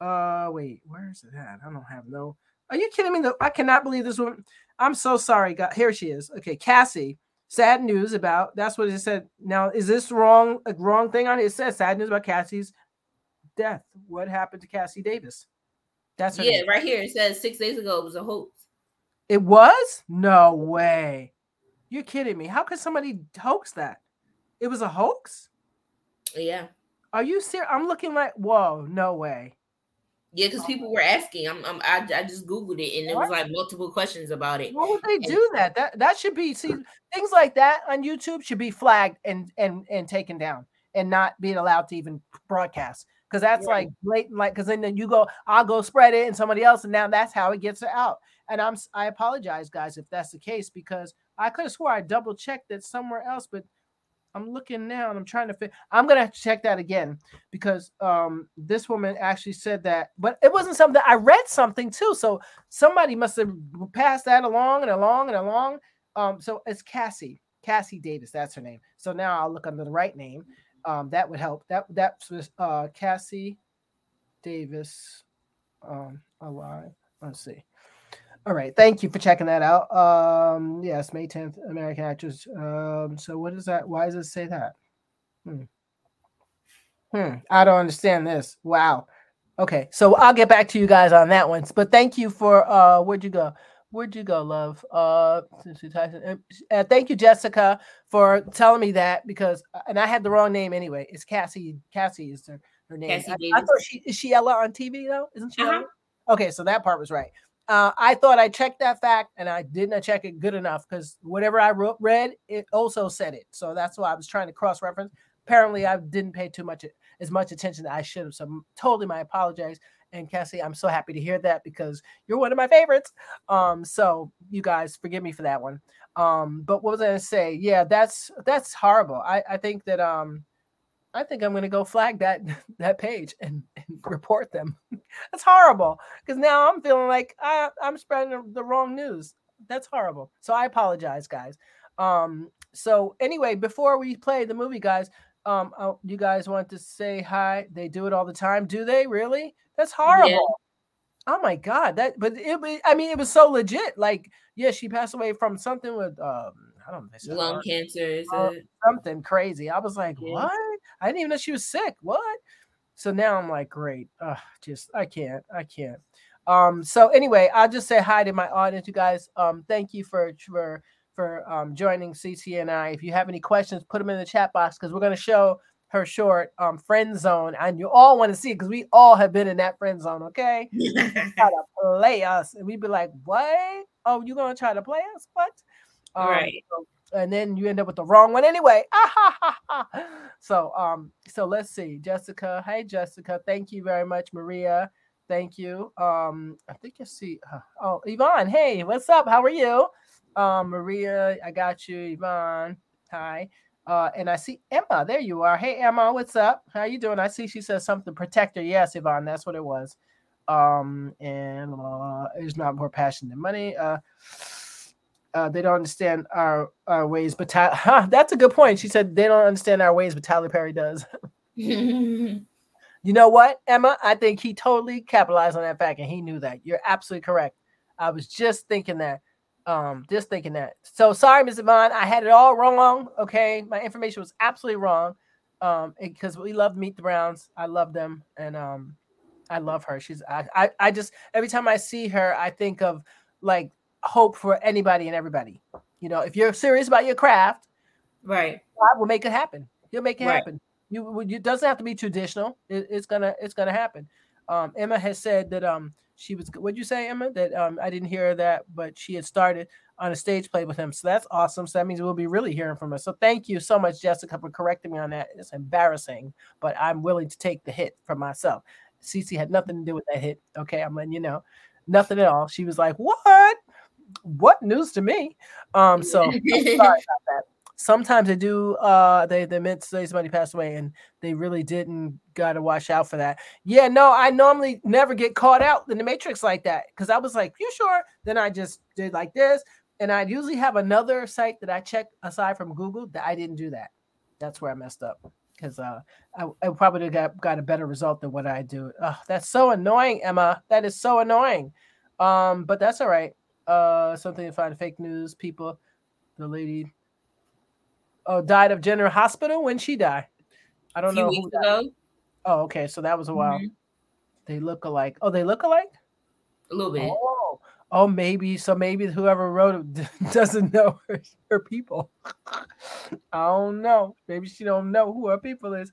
Uh, wait, where is it at? I don't have no. Are you kidding me? I cannot believe this one. I'm so sorry. God, here she is. Okay, Cassie. Sad news about. That's what it said. Now, is this wrong? A wrong thing on it? It says sad news about Cassie's death. What happened to Cassie Davis?
That's yeah, name. right here. It says six days ago it was a hoax.
It was? No way. You're kidding me. How could somebody hoax that? It was a hoax?
Yeah.
Are you serious? I'm looking like, whoa, no way.
Yeah, because people were asking. I'm, I'm I, I, just googled it, and there was like multiple questions about it.
Why would they do that? That that should be see things like that on YouTube should be flagged and and and taken down, and not being allowed to even broadcast because that's yeah. like blatant. Like because then you go, I'll go spread it, and somebody else, and now that's how it gets out. And I'm I apologize, guys, if that's the case, because I could have swore I double checked that somewhere else, but I'm looking now and I'm trying to fit. I'm gonna check that again because um, this woman actually said that, but it wasn't something I read something too. So somebody must have passed that along and along and along. Um, so it's Cassie, Cassie Davis. That's her name. So now I'll look under the right name. Um, that would help. That that uh, Cassie Davis. Um, alive. Oh, let's see. All right. Thank you for checking that out. Um, yes, May 10th, American Actors. Um, so what is that? Why does it say that? Hmm. Hmm. I don't understand this. Wow. Okay. So I'll get back to you guys on that one. But thank you for uh where'd you go? Where'd you go, love? Uh, uh, uh thank you, Jessica, for telling me that because uh, and I had the wrong name anyway. It's Cassie. Cassie is her, her name. Cassie I, I, thought she is she Ella on TV though? Isn't she? Uh-huh. Okay, so that part was right. Uh, I thought I checked that fact and I didn't check it good enough because whatever I wrote, read, it also said it. So that's why I was trying to cross reference. Apparently, I didn't pay too much as much attention as I should have. So totally, my apologies. And Cassie, I'm so happy to hear that because you're one of my favorites. Um, so you guys forgive me for that one. Um, but what was I gonna say? Yeah, that's that's horrible. I, I think that um I think I'm going to go flag that that page and, and report them. That's horrible because now I'm feeling like I, I'm spreading the, wrong news. That's horrible. So I apologize, guys. Um, so anyway, before we play the movie, guys, um, oh, you guys want to say hi? They do it all the time, do they? Really? That's horrible. Yeah. Oh my god, that. But it, I mean, it was so legit. Like, yeah, she passed away from something with um, I don't
know, lung cancer, is it?
something crazy. I was like, yeah. what? I didn't even know she was sick. What? So now I'm like, great. Ugh, just I can't. I can't. Um, so anyway, I'll just say hi to my audience, you guys. Um, thank you for for for um, joining CC and I. If you have any questions, put them in the chat box because we're gonna show her short um, friend zone, and you all want to see it because we all have been in that friend zone. Okay, try to play us, and we'd be like, "What? Oh, you gonna try to play us? What?" Um, right. So and then you end up with the wrong one anyway. so um, so let's see. Jessica, hey Jessica, thank you very much, Maria. Thank you. Um, I think I see. Uh, oh, Yvonne, hey, what's up? How are you? Um, Maria, I got you. Yvonne, hi. Uh, and I see Emma. There you are. Hey, Emma, what's up? How you doing? I see she says something. Protector. Yes, Yvonne, that's what it was. Um, and uh, it's not more passion than money. Uh, uh, they don't understand our, our ways, but Ty- huh, that's a good point. She said they don't understand our ways, but Tyler Perry does. you know what, Emma? I think he totally capitalized on that fact, and he knew that. You're absolutely correct. I was just thinking that. Um, just thinking that. So sorry, Ms. Yvonne, I had it all wrong. Okay, my information was absolutely wrong. Um, because we love Meet the Browns. I love them, and um, I love her. She's I, I I just every time I see her, I think of like hope for anybody and everybody. You know, if you're serious about your craft, right, God will make it happen. He'll make it right. happen. You, it doesn't have to be traditional. It, it's gonna, it's gonna happen. Um, Emma has said that um, she was. What'd you say, Emma? That um, I didn't hear that, but she had started on a stage play with him. So that's awesome. So that means we'll be really hearing from her. So thank you so much, Jessica, for correcting me on that. It's embarrassing, but I'm willing to take the hit for myself. Cece had nothing to do with that hit. Okay, I'm letting you know. Nothing at all. She was like, "What?" what news to me? Um, so Sometimes they do. Uh, they they meant to say somebody passed away, and they really didn't. Got to watch out for that. Yeah, no, I normally never get caught out in the matrix like that because I was like, "You sure?" Then I just did like this, and I usually have another site that I check aside from Google that I didn't do that. That's where I messed up because uh, I, I probably got got a better result than what I do. that's so annoying, Emma. That is so annoying. Um, but that's all right uh, something to find fake news people. The lady uh, died of General Hospital when she died. I don't know. Who Oh, okay. So that was a while. Mm-hmm. They look alike. Oh, they look alike.
A little bit.
Oh, oh, maybe. So maybe whoever wrote it doesn't know her, her people. I don't know. Maybe she don't know who her people is.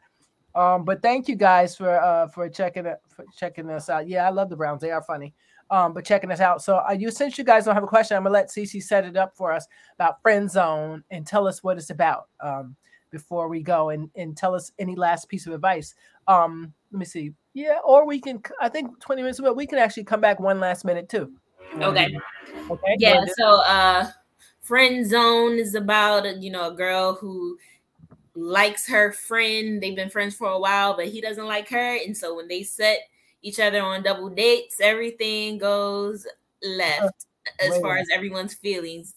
Um, but thank you guys for uh for checking it for checking us out. Yeah, I love the Browns. They are funny um, but checking us out. So uh, you, since you guys don't have a question, I'm gonna let CC set it up for us about friend zone and tell us what it's about um, before we go and and tell us any last piece of advice. Um, let me see. Yeah, or we can. I think 20 minutes, but we can actually come back one last minute too.
Okay. Okay. Yeah. So, uh, friend zone is about you know a girl who likes her friend. They've been friends for a while, but he doesn't like her, and so when they set each other on double dates. Everything goes left as far as everyone's feelings.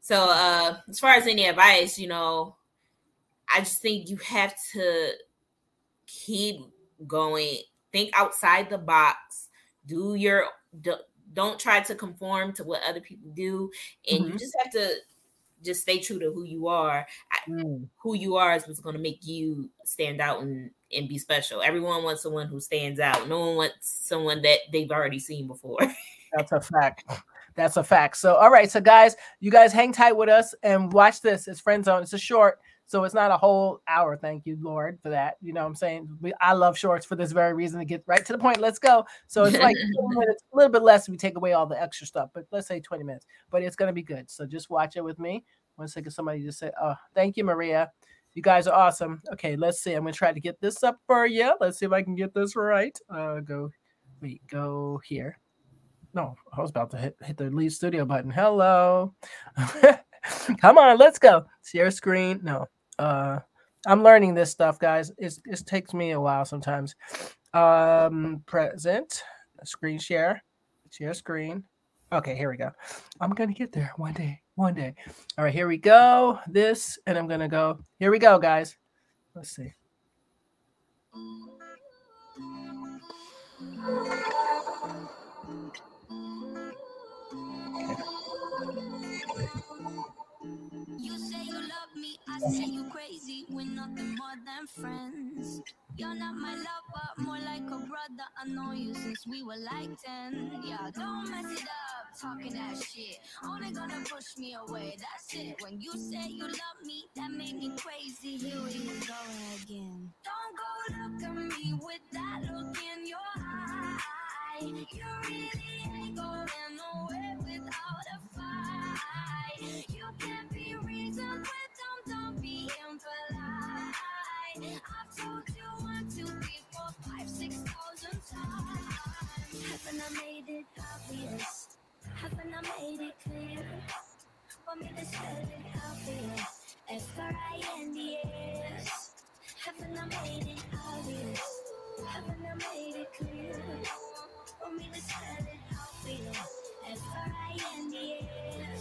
So, uh, as far as any advice, you know, I just think you have to keep going. Think outside the box. Do your do, don't try to conform to what other people do, and mm-hmm. you just have to just stay true to who you are. mm. Who you are is what's going to make you stand out and and be special. Everyone wants someone who stands out. No one wants someone that they've already seen before.
That's a fact. That's a fact. So, all right. So, guys, you guys hang tight with us and watch this. It's Friend Zone. It's a short. So it's not a whole hour. Thank you, Lord, for that. You know what I'm saying? We, I love shorts for this very reason to get right to the point. Let's go. So it's like minutes, a little bit less we take away all the extra stuff, but let's say 20 minutes. But it's going to be good. So just watch it with me. One second, somebody just said, oh, thank you, Maria. You guys are awesome. Okay, let's see. I'm gonna try to get this up for you. Let's see if I can get this right. Uh, go, wait, go here. No, I was about to hit, hit the lead studio button. Hello. Come on, let's go. Share screen. No. Uh, I'm learning this stuff, guys. It's, it takes me a while sometimes. Um, present, screen share, share screen. Okay, here we go. I'm gonna get there one day. One day. All right, here we go. This, and I'm gonna go. Here we go, guys. Let's see. You say you love me, I say you crazy. We're nothing more than friends. You're not my lover, more like a brother. I know you since we were like 10. Yeah, don't mess it up talking that shit. Only gonna push me away, that's it. When you say you love me, that made me crazy. Here we go again. Don't go look at me with that look in your eye. You really ain't going nowhere without a fight. You can't be reasoned with them, don't be impolite. I've told you one, two, three, four, five, six thousand times. Haven't I made it obvious? have I made it clear? Want me to spell it out for you?
F-R-I-N-D-S have I made it obvious? have I made it clear? Want me to spell it out for you? F-R-I-N-D-S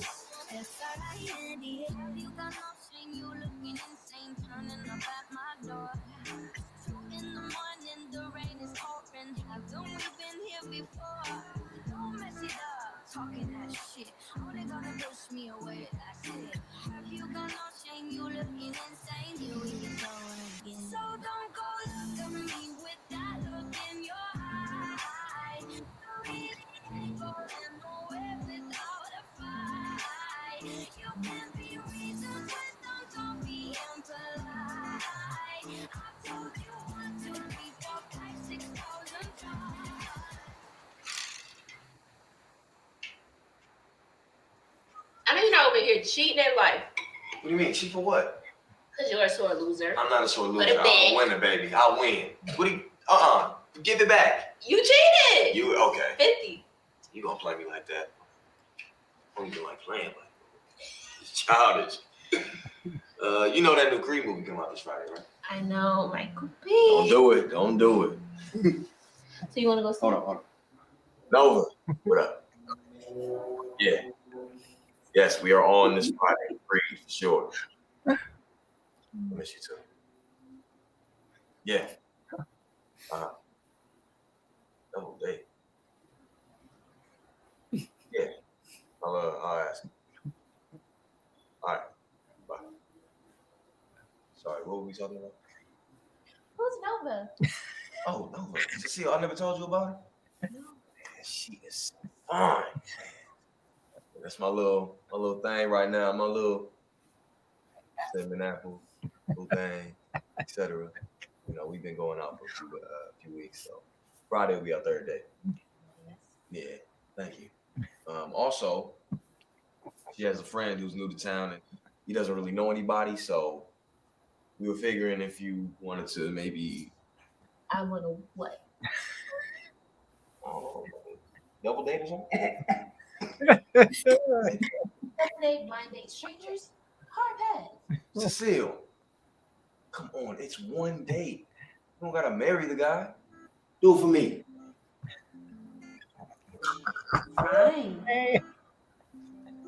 F-R-I-N-D-S you got nothing, You looking insane Turning up at my door Two in the morning, the rain is pouring Haven't we been here before? Don't mess it up talking that shit. Only gonna push me away, that's it. Have you got no shame? You looking insane, Here we go again. So don't go look at me with that look in your eye. Don't going nowhere without a fight. You can be reasoned with them, don't be impolite. I told you. I know you're not over here cheating at life. What do you mean? Cheat for
what? Because you're a sore loser. I'm
not a sore loser.
I'm a winner, baby. I win. What do you, uh-uh. Give it back.
You cheated.
You, okay.
50.
You gonna play me like that? i don't even like playing like it's childish. Uh, you know that new Creed movie coming out this Friday, right?
I know, Michael B.
Don't do it. Don't do
it. so you want to go? Sleep?
Hold on, hold on. Nova, what up? Yeah. Yes, we are on this mm-hmm. Friday. Free for sure. I mm-hmm. miss you too. Yeah. Uh, oh, day. Yeah. I'll, uh, I'll ask. All right. Bye. Sorry, what were we talking about?
Who's Nova?
Oh, Nova. See, I never told you about her. No. Man, she is fine. That's my little my little thing right now. My little cinnamon apple, little thing, etc. You know, we've been going out for a few, uh, few weeks, so Friday will be our third day. Yeah, thank you. Um, also, she has a friend who's new to town and he doesn't really know anybody, so we were figuring if you wanted to maybe.
I want to what?
um, double date or something. Lemonade
blind date strangers, hard
Cecile, come on, it's one date. You don't gotta marry the guy. Do it for me. Fine.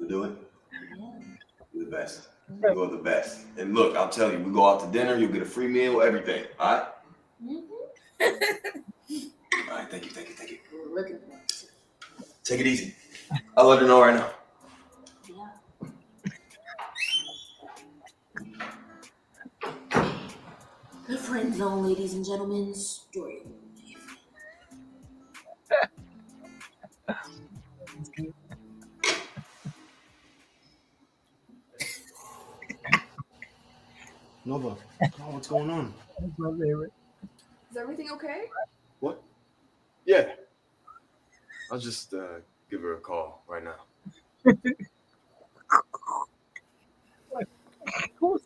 we do it. You're the best. You're the best. And look, I'll tell you, we go out to dinner, you'll get a free meal, everything. All right? Mm-hmm. All right, thank you, thank you, thank you. we looking for Take it easy. I'll let her know right now. Good friend zone, ladies and gentlemen, story. Nova, oh, what's going on? That's my favorite.
Is everything okay?
What? Yeah. I was just uh, give her a call right now. what Oh,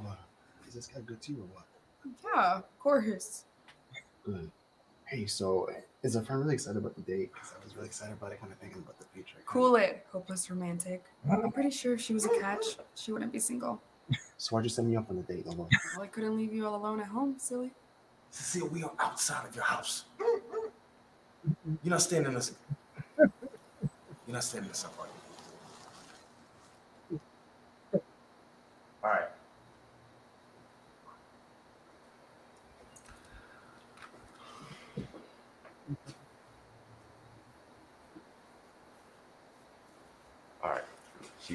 uh, is this guy good to you or what?
Yeah, of course.
Good. Hey, so is if I'm really excited about the date because I was really excited about it, kind of thinking about the future.
Cool it, hopeless romantic. I'm pretty sure if she was a catch, she wouldn't be single.
So why'd you send me up on the date
alone? Well, I couldn't leave you all alone at home, silly.
Cecile, we are outside of your house. You're not standing in this. You're not standing in the apartment.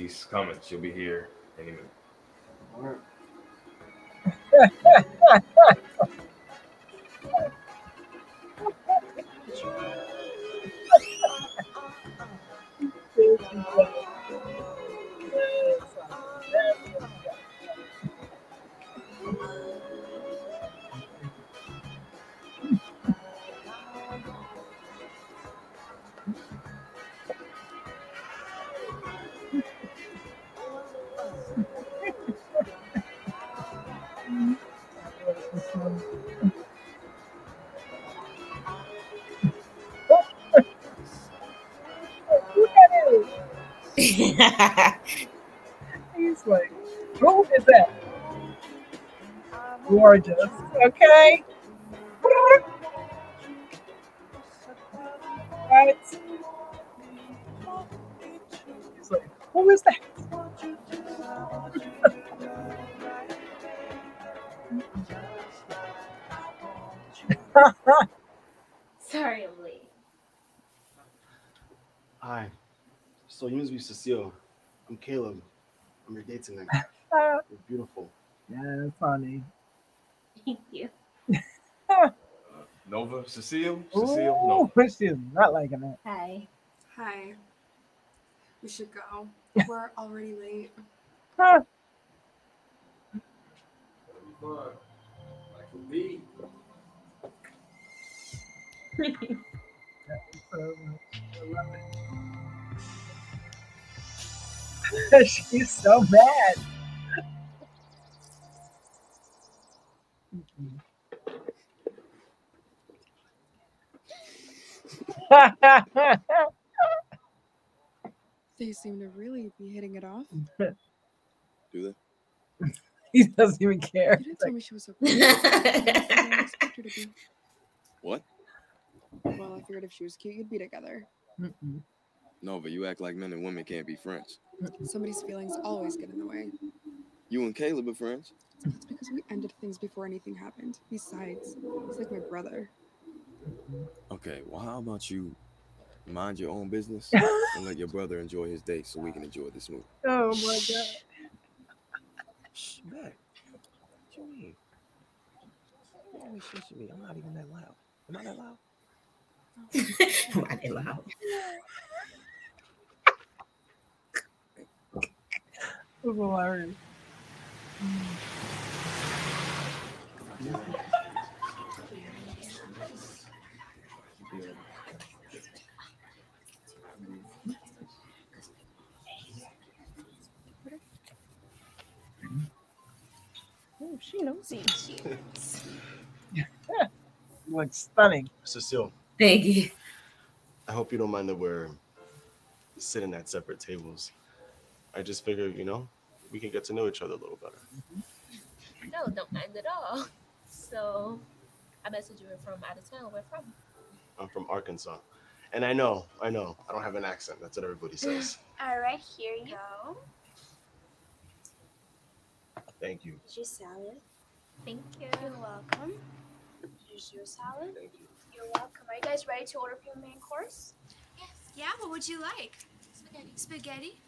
she's coming. She'll be here any minute.
He's like, who is that? Gorgeous. Okay.
you, Cecile. I'm Caleb. I'm your date tonight. You're beautiful.
Yeah,
funny. Thank you. uh,
Nova, Cecile, Cecile, Ooh,
Nova. She's not liking it.
Hi.
Hi. We should go. We're already late. Huh.
I love
it. She's so mad.
they seem to really be hitting it off.
Do they?
he doesn't even care. You
didn't tell me she was so cute.
What?
Well, I figured if she was cute, you'd be together. Mm-mm.
Nova, you act like men and women can't be friends.
Somebody's feelings always get in the way.
You and Caleb are friends.
It's because we ended things before anything happened. Besides, he's like my brother.
Okay, well, how about you mind your own business and let your brother enjoy his day so we can enjoy this movie? Oh
my
god. Shh, back. What you mean? You I'm not even that loud. Am I that loud? i Am not that loud? Oh,
she knows it.
Looks stunning.
Cecile,
Thank you.
I hope you don't mind that we're sitting at separate tables. I just figure, you know, we can get to know each other a little better.
Mm-hmm. No, don't mind at all. So I messaged you from out of town. Where from?
I'm from Arkansas. And I know, I know, I don't have an accent. That's what everybody says.
All right, here you go. Thank
you. Here's
your salad.
Thank you.
You're welcome. Here's your salad. Thank you. You're welcome. Are you guys ready to order for your main course?
Yes. Yeah, what would you like?
Spaghetti.
Spaghetti?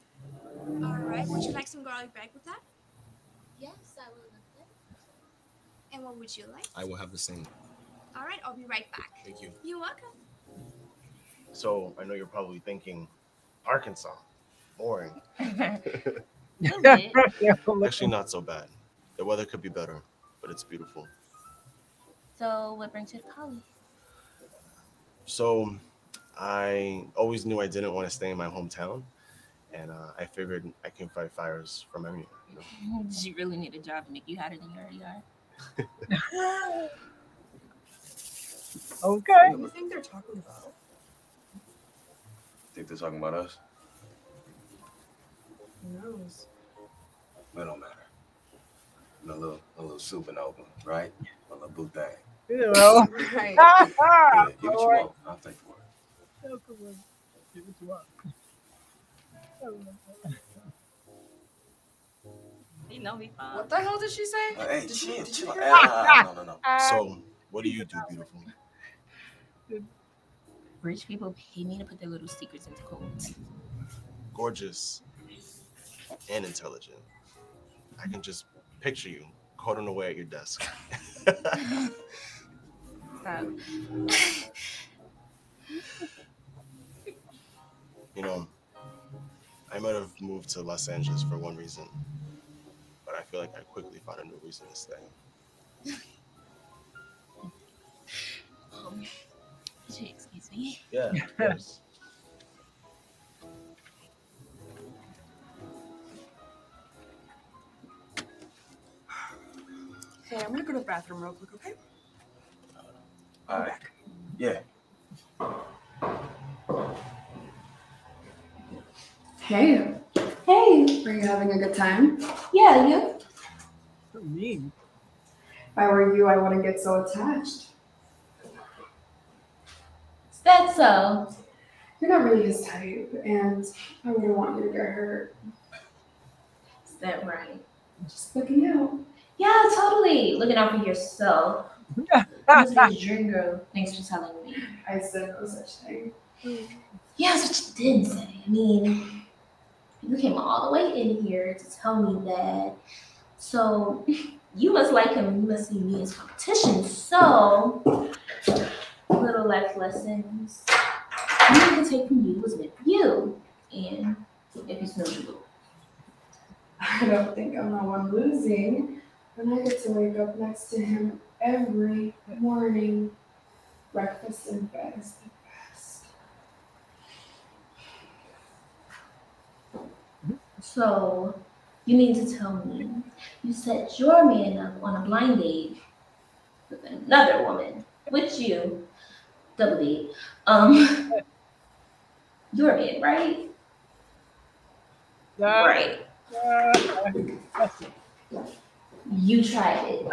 All right. Would you like some garlic bread with that?
Yes, I will
And what would you like? I
will have the same.
All right. I'll be right back.
Thank you.
You're welcome.
So I know you're probably thinking, Arkansas, boring. Actually, not so bad. The weather could be better, but it's beautiful.
So, what brings you to college?
So, I always knew I didn't want to stay in my hometown and uh, I figured I can fight fires from anywhere.
You know? Did you really need a job, Nick? You had it in your yard.
okay. What do you think they're talking about?
Think they're talking about us?
Who knows? It
don't matter. a little, a little supernova, right? A little boot thing. You know. right. give it to all. I'll take for it. Give it
know me, fine. What
the hell did she say? Uh, hey, did chill, did chill. uh, ah,
no, no, no. Uh, so, what do you do, beautiful?
Rich people pay me to put their little secrets into quotes.
Gorgeous and intelligent. I can just picture you coding away at your desk. you know, I might have moved to Los Angeles for one reason, but I feel like I quickly found a new reason to stay.
um, excuse me?
Yeah, of course.
Hey, I'm gonna go to the bathroom real quick, okay? Uh,
All right. Yeah.
Hey.
Hey.
Are you having a good time?
Yeah, you?
So mean.
If I were you, I wouldn't get so attached.
Is that so?
You're not really his type, and I wouldn't want you to get hurt.
Is that right?
just looking out.
Yeah, totally. Looking out for yourself. Yeah. a dream girl? Thanks for telling me.
I said no such thing.
Yeah, that's what you did say. I mean, you came all the way in here to tell me that. So you must like him you must see me as competition. So little life lessons you need to take from you was meant for you. And if it's no you
I don't think I'm the one losing when I get to wake up next to him every morning, breakfast and bed.
So you need to tell me. You set your man up on a blind date with another woman, with you, double date. Um, your man, right? Yeah. Right. Yeah. You tried it.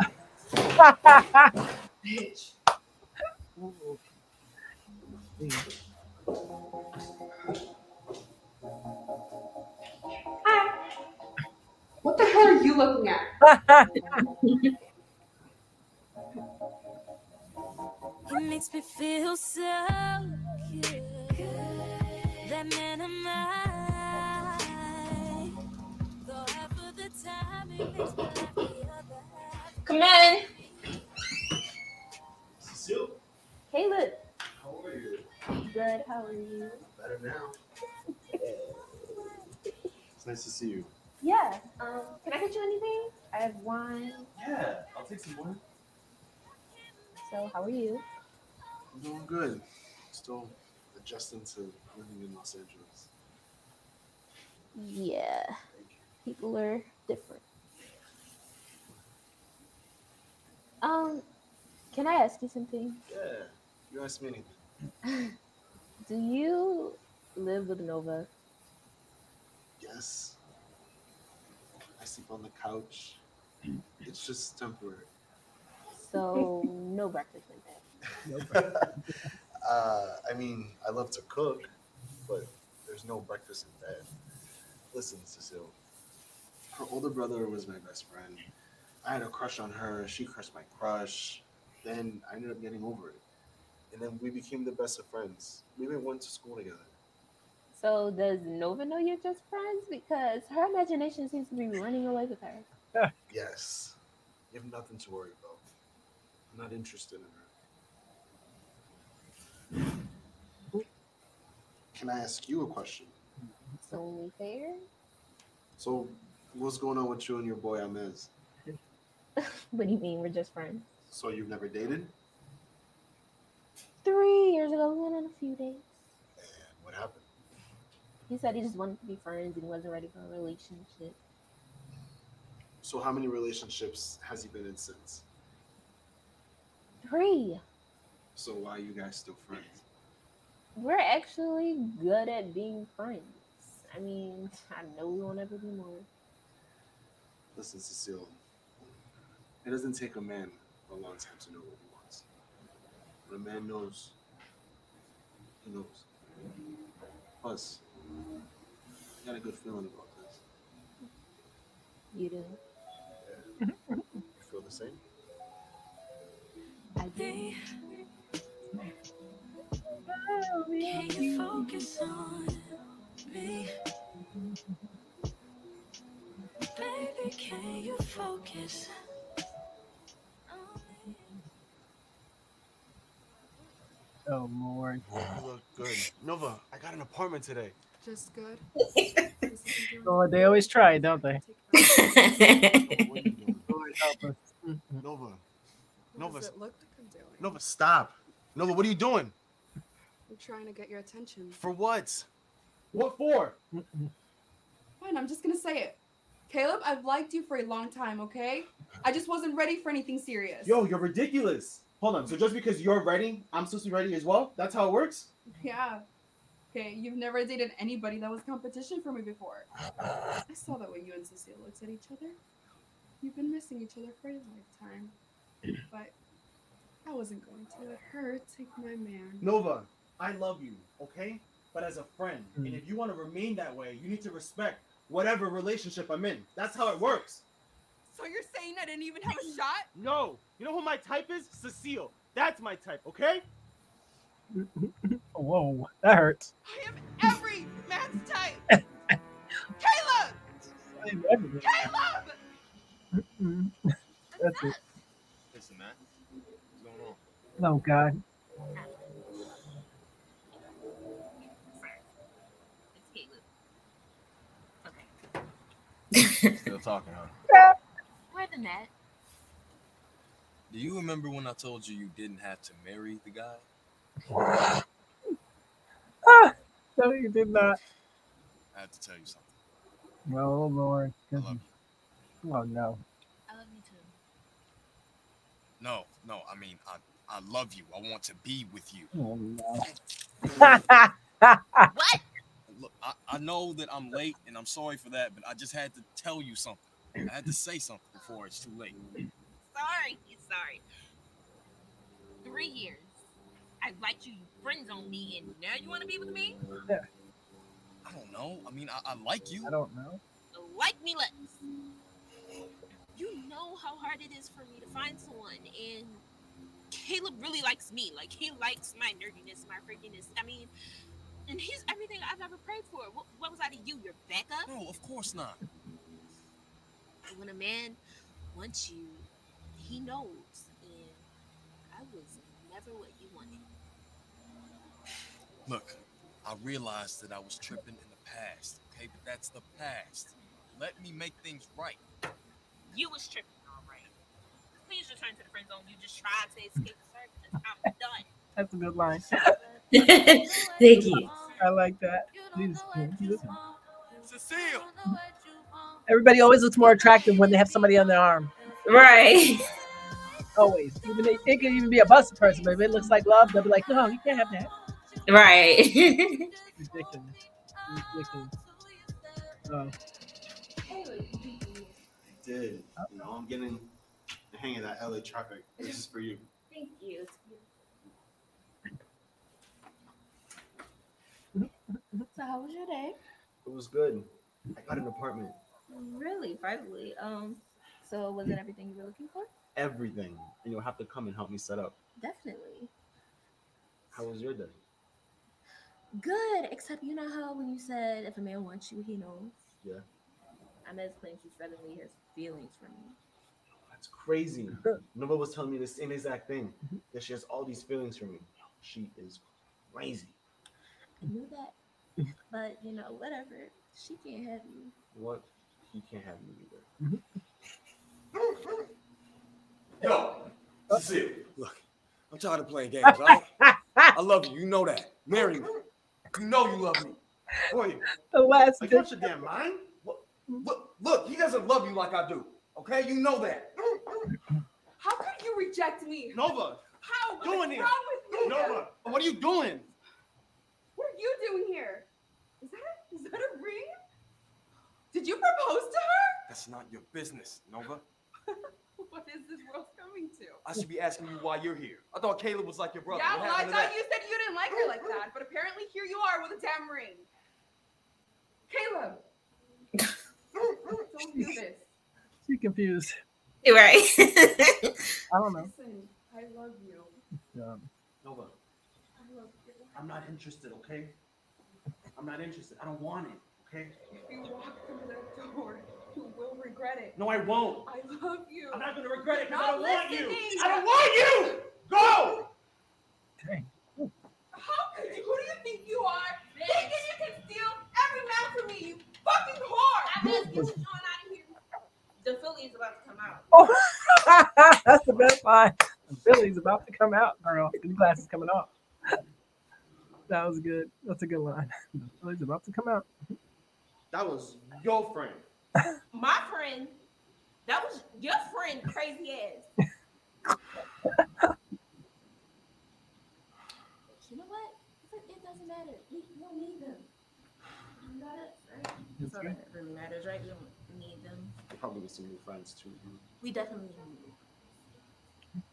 Bitch. Ooh.
you looking at? It makes me feel so good. That man of mine. Though half of the time it makes me Come in.
Cecile. Caleb.
How are you?
Good. How are you?
Better now. it's nice to see you. Yeah. Um,
can I get you anything? I have wine. Yeah, I'll take some wine. So, how are you? I'm doing
good. Still adjusting to living in Los Angeles.
Yeah. People are different. Um, can I ask you something?
Yeah, you ask me
anything. Do you live with Nova?
Yes sleep on the couch. It's just temporary.
So no breakfast in bed. No breakfast.
uh, I mean, I love to cook, but there's no breakfast in bed. Listen, Cecile, her older brother was my best friend. I had a crush on her. She crushed my crush. Then I ended up getting over it. And then we became the best of friends. We even went to school together.
So does Nova know you're just friends? Because her imagination seems to be running away with her.
yes. You have nothing to worry about. I'm not interested in her. Can I ask you a question?
It's only fair.
So what's going on with you and your boy Amez?
what do you mean we're just friends?
So you've never dated?
Three years ago, we went on a few dates. He said he just wanted to be friends and wasn't ready for a relationship.
So, how many relationships has he been in since?
Three.
So, why are you guys still friends?
We're actually good at being friends. I mean, I know we won't ever be more.
Listen, Cecile, it doesn't take a man a long time to know what he wants. But a man knows, he knows. Plus, got a good feeling about this. You do. Yeah. you feel the same? I
do. Can
you focus on me?
Baby, can you focus Oh Lord.
You look good. Nova, I got an appointment today.
Just good. well, oh,
they always try, don't they?
Nova. Nova. Nova, stop. Nova, what are you doing?
I'm trying to get your attention.
For what? What for?
Fine, I'm just gonna say it. Caleb, I've liked you for a long time, okay? I just wasn't ready for anything serious.
Yo, you're ridiculous. Hold on. So just because you're ready, I'm supposed to be ready as well? That's how it works?
Yeah. Okay, you've never dated anybody that was competition for me before. I saw that when you and Cecile looked at each other. You've been missing each other for a lifetime. But I wasn't going to let her take my man.
Nova, I love you, okay? But as a friend. Mm-hmm. And hmm. if you want to remain that way, you need to respect whatever relationship I'm in. That's how it works.
So you're saying I didn't even have a shot?
No. You know who my type is? Cecile. That's my type, okay?
Whoa, that hurts.
I am every man's type. Caleb. I am every
Caleb. That's it. Listen, man. What's going on? oh,
God.
Still
talking, huh?
We're the net.
Do you remember when I told you you didn't have to marry the guy?
ah, no, you did not.
I have to tell you something. No,
oh,
Lord.
I
love you. Oh, no. I love you too.
No, no. I mean, I, I love you. I want to be with you. Oh,
no. what?
Look, I, I know that I'm late and I'm sorry for that, but I just had to tell you something. I had to say something before it's too late.
Sorry. Sorry. Three years. I liked you. You friend zoned me, and now you want to be with me? Yeah. I
don't know. I mean, I, I like you.
I don't know.
Like me less. You know how hard it is for me to find someone, and Caleb really likes me. Like he likes my nerdiness, my freakiness. I mean, and he's everything I've ever prayed for. What, what was I to you? Your backup?
No, of course not.
When a man wants you, he knows, and I was never what you
Look, I realized that I was tripping in the past, okay? But that's the past. Let me make things right.
You was tripping, all right. Please return to the friend zone. You just tried to escape service. I'm done. That's a good line. Thank you. I like that. Cecile.
Everybody always looks more attractive when they have somebody on their arm.
Right.
Always. Even they, it could even be a bust person, but if it looks like love, they'll be like, no, you can't have that. Right. ridiculous.
ridiculous. Oh.
Dude, know, I'm getting the hang of that LA traffic. This is for you.
Thank you. So how was your day?
It was good. I got an apartment.
Really, privately. Um, so was it everything you were looking for?
Everything. And you'll have to come and help me set up.
Definitely.
How was your day?
Good, except you know how when you said if a man wants you, he knows.
Yeah. I
am this claim she's suddenly has feelings for me.
That's crazy. Nova was telling me the same exact thing mm-hmm. that she has all these feelings for me. She is crazy.
I knew that, but you know, whatever. She can't have you.
What? He can't have me either. Mm-hmm. Yo, Look, I'm tired of playing games. Right? I love you. You know that. Marry me. You know you love me. Boy, the
last
like, your damn mind. Look, look, he doesn't love you like I do. Okay, you know that.
How could you reject me?
Nova.
How? What doing with
you, Nova, what are you doing?
What are you doing here? Is that is that a ring? Did you propose to her?
That's not your business, Nova.
what is this world coming to? I
should be asking you why you're here. I thought Caleb was like your brother.
Yeah, well, I thought you said you didn't like her like that, but apparently here you are with a damn ring. Caleb, don't, do this.
She confused.
You're right. I
don't
know. Listen, I love you. Yeah.
Nova, I love you. I'm not interested, okay? I'm not interested. I don't want it, okay? If you
walk through that door, you will regret it. No, I won't. I love you. I'm not going to regret it because I don't want you. I don't
want you. Go. Dang. How could you? Who
do
you think you
are? Thinking you can steal every man from me, you fucking whore.
That means you going out of here. The philly is about to come out. Oh, that's the best
line. The Philly's about to come out, girl. The glass is coming off. That was good. That's a good line. The Philly's about to come out.
That was your friend.
my friend, that was your friend, crazy ass. you know what? It doesn't matter. You don't need them. got it, right? really matters, right? You don't need them. probably some new friends too. We definitely need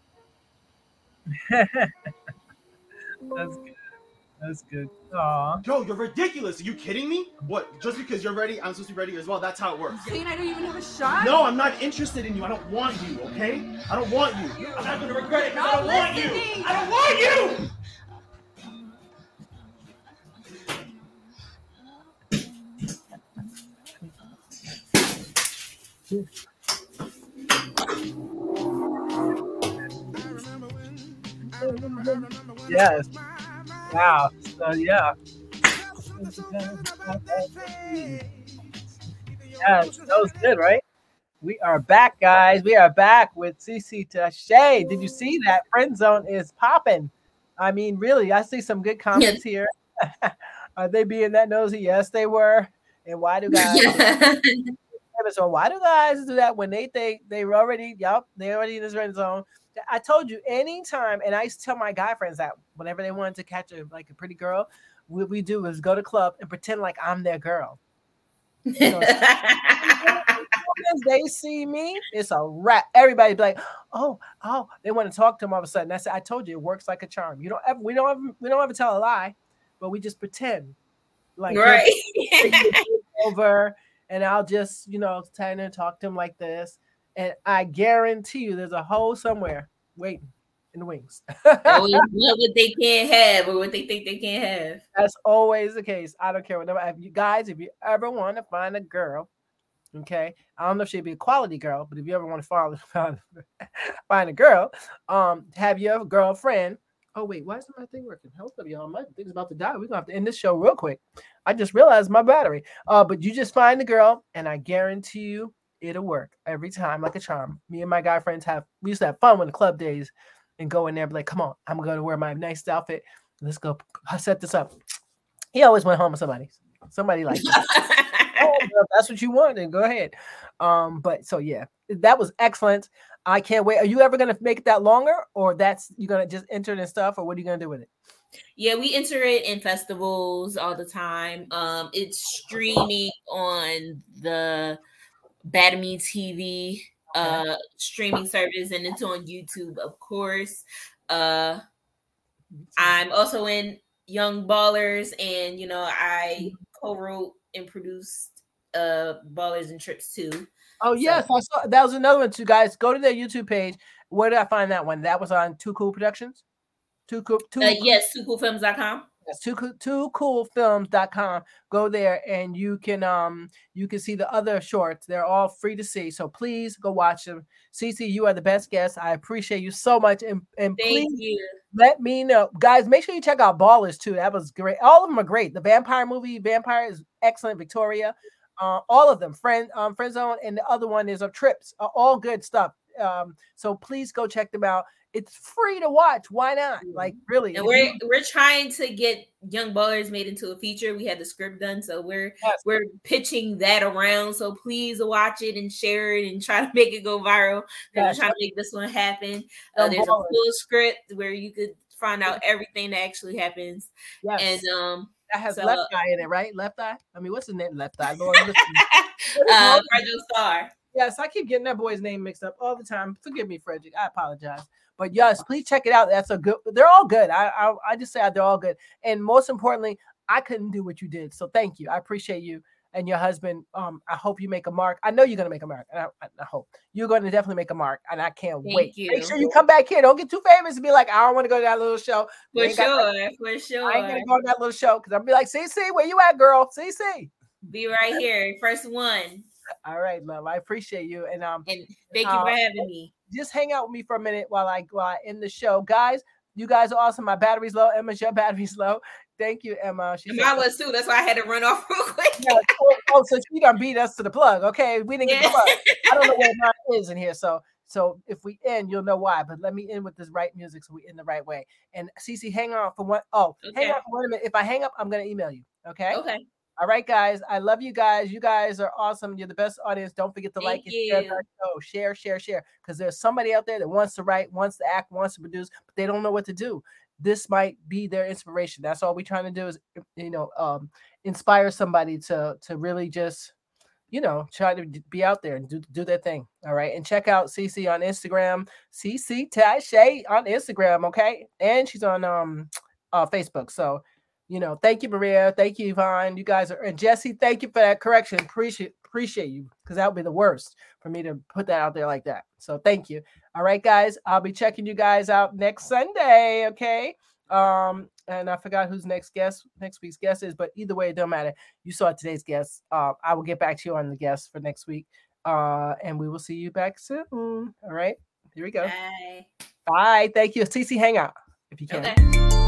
them.
That's
good. That's good.
Aw. Yo, you're ridiculous. Are you kidding me? What? Just because you're ready, I'm supposed to be ready as well. That's how it works. Zane, I
don't even have a shot.
No, I'm not interested in you. I don't want you. Okay? I don't want you. I'm not gonna regret it. I don't want you. I don't want you.
Yes now. So yeah. yeah, that was good, right? We are back, guys. We are back with CC Tache. Did you see that? Friend zone is popping. I mean, really, I see some good comments here. are they being that nosy? Yes, they were. And why do guys? so why do guys do that when they think they are already? Yep, they already in this friend zone. I told you anytime, and I used to tell my guy friends that whenever they wanted to catch a like a pretty girl, what we do is go to club and pretend like I'm their girl. So, as they see me, it's a wrap. Everybody be like, oh, oh, they want to talk to them all of a sudden. I said, I told you it works like a charm. You don't ever we don't ever, we don't ever tell a lie, but we just pretend
like right.
over and I'll just, you know, stand and talk to them like this. And I guarantee you there's a hole somewhere waiting in the wings.
love what they can't have or what they think they can't
have. That's always the case. I don't care whatever. If you guys, if you ever want to find a girl, okay, I don't know if she'd be a quality girl, but if you ever want to find, find, find a girl, um, have your girlfriend. Oh wait, why isn't my thing working? Hold up, y'all. My thing's about to die. We're gonna have to end this show real quick. I just realized my battery. Uh, but you just find the girl, and I guarantee you It'll work every time, like a charm. Me and my guy friends have we used to have fun when the club days and go in there and be like, come on, I'm gonna wear my nice outfit. Let's go I set this up. He always went home with somebody. Somebody like oh, well, that's what you want, then go ahead. Um, but so yeah, that was excellent. I can't wait. Are you ever gonna make that longer, or that's you gonna just enter it and stuff, or what are you gonna do with it?
Yeah, we enter it in festivals all the time. Um, it's streaming on the Bad Me TV, uh, streaming service, and it's on YouTube, of course. Uh, I'm also in Young Ballers, and you know, I co-wrote and produced uh Ballers and Trips too.
Oh yes, so, I saw that was another one too, guys. Go to their YouTube page. Where did I find that one? That was on Two Cool Productions.
Two Cool. Two uh, cool. yes, twocoolfilms.com.
That's two too coolfilms.com. Go there and you can um you can see the other shorts. They're all free to see. So please go watch them. Cece, you are the best guest. I appreciate you so much. And and Thank please you. let me know. Guys, make sure you check out Ballers too. That was great. All of them are great. The vampire movie, Vampire is excellent, Victoria. Uh, all of them, friend um friend zone, and the other one is of uh, trips, uh, all good stuff. Um, so please go check them out it's free to watch. Why not? Like mm-hmm. really. And
we're we're trying to get Young Ballers made into a feature. We had the script done, so we're yes. we're pitching that around. So please watch it and share it and try to make it go viral. Yes. We're trying to make this one happen. Uh, there's a full script where you could find out everything that actually happens. Yes. And um that
has so, left eye in it, right? Left eye. I mean, what's in that left eye? Lord, uh, Star. Yes, I keep getting that boy's name mixed up all the time. Forgive me, Frederick. I apologize. But yes, please check it out. That's a good. They're all good. I I, I just say they're all good. And most importantly, I couldn't do what you did. So thank you. I appreciate you and your husband. Um, I hope you make a mark. I know you're gonna make a mark. I, I, hope you're gonna definitely make a mark, and I can't
Thank
wait.
You.
Make sure you come back here. Don't get too famous and be like, I don't want to go to that little show.
For
sure,
for sure. I
ain't gonna go to that little show because I'll be like, CC, where you at, girl? CC,
be right here, first one.
All right, love. I appreciate you. And um
and thank you uh, for having me.
Just hang out with me for a minute while I while I end the show. Guys, you guys are awesome. My battery's low. Emma's your battery's low. Thank you, Emma.
She and mine was too. That's why I had to run off real quick. yeah,
oh, so she not beat us to the plug. Okay. We didn't yeah. get the plug. I don't know where mine is in here. So so if we end, you'll know why. But let me end with this right music so we end the right way. And Cece, hang on for one. Oh, okay. hang on for one minute. If I hang up, I'm gonna email you.
Okay. Okay.
All right, guys. I love you guys. You guys are awesome. You're the best audience. Don't forget to Thank like and share Share, share, share. Because there's somebody out there that wants to write, wants to act, wants to produce, but they don't know what to do. This might be their inspiration. That's all we're trying to do is, you know, um, inspire somebody to to really just, you know, try to be out there and do do their thing. All right, and check out CC on Instagram, CC Tashay on Instagram. Okay, and she's on um uh, Facebook. So you know, thank you, Maria. Thank you, Yvonne. You guys are and Jesse, thank you for that correction. Appreciate appreciate you because that would be the worst for me to put that out there like that. So thank you. All right, guys. I'll be checking you guys out next Sunday. Okay. Um, and I forgot who's next guest, next week's guest is, but either way, it don't matter. You saw today's guest. Uh, I will get back to you on the guest for next week. Uh, and we will see you back soon. All right. Here we go. Bye. Bye. Thank you. CC, hang out if you can. Okay.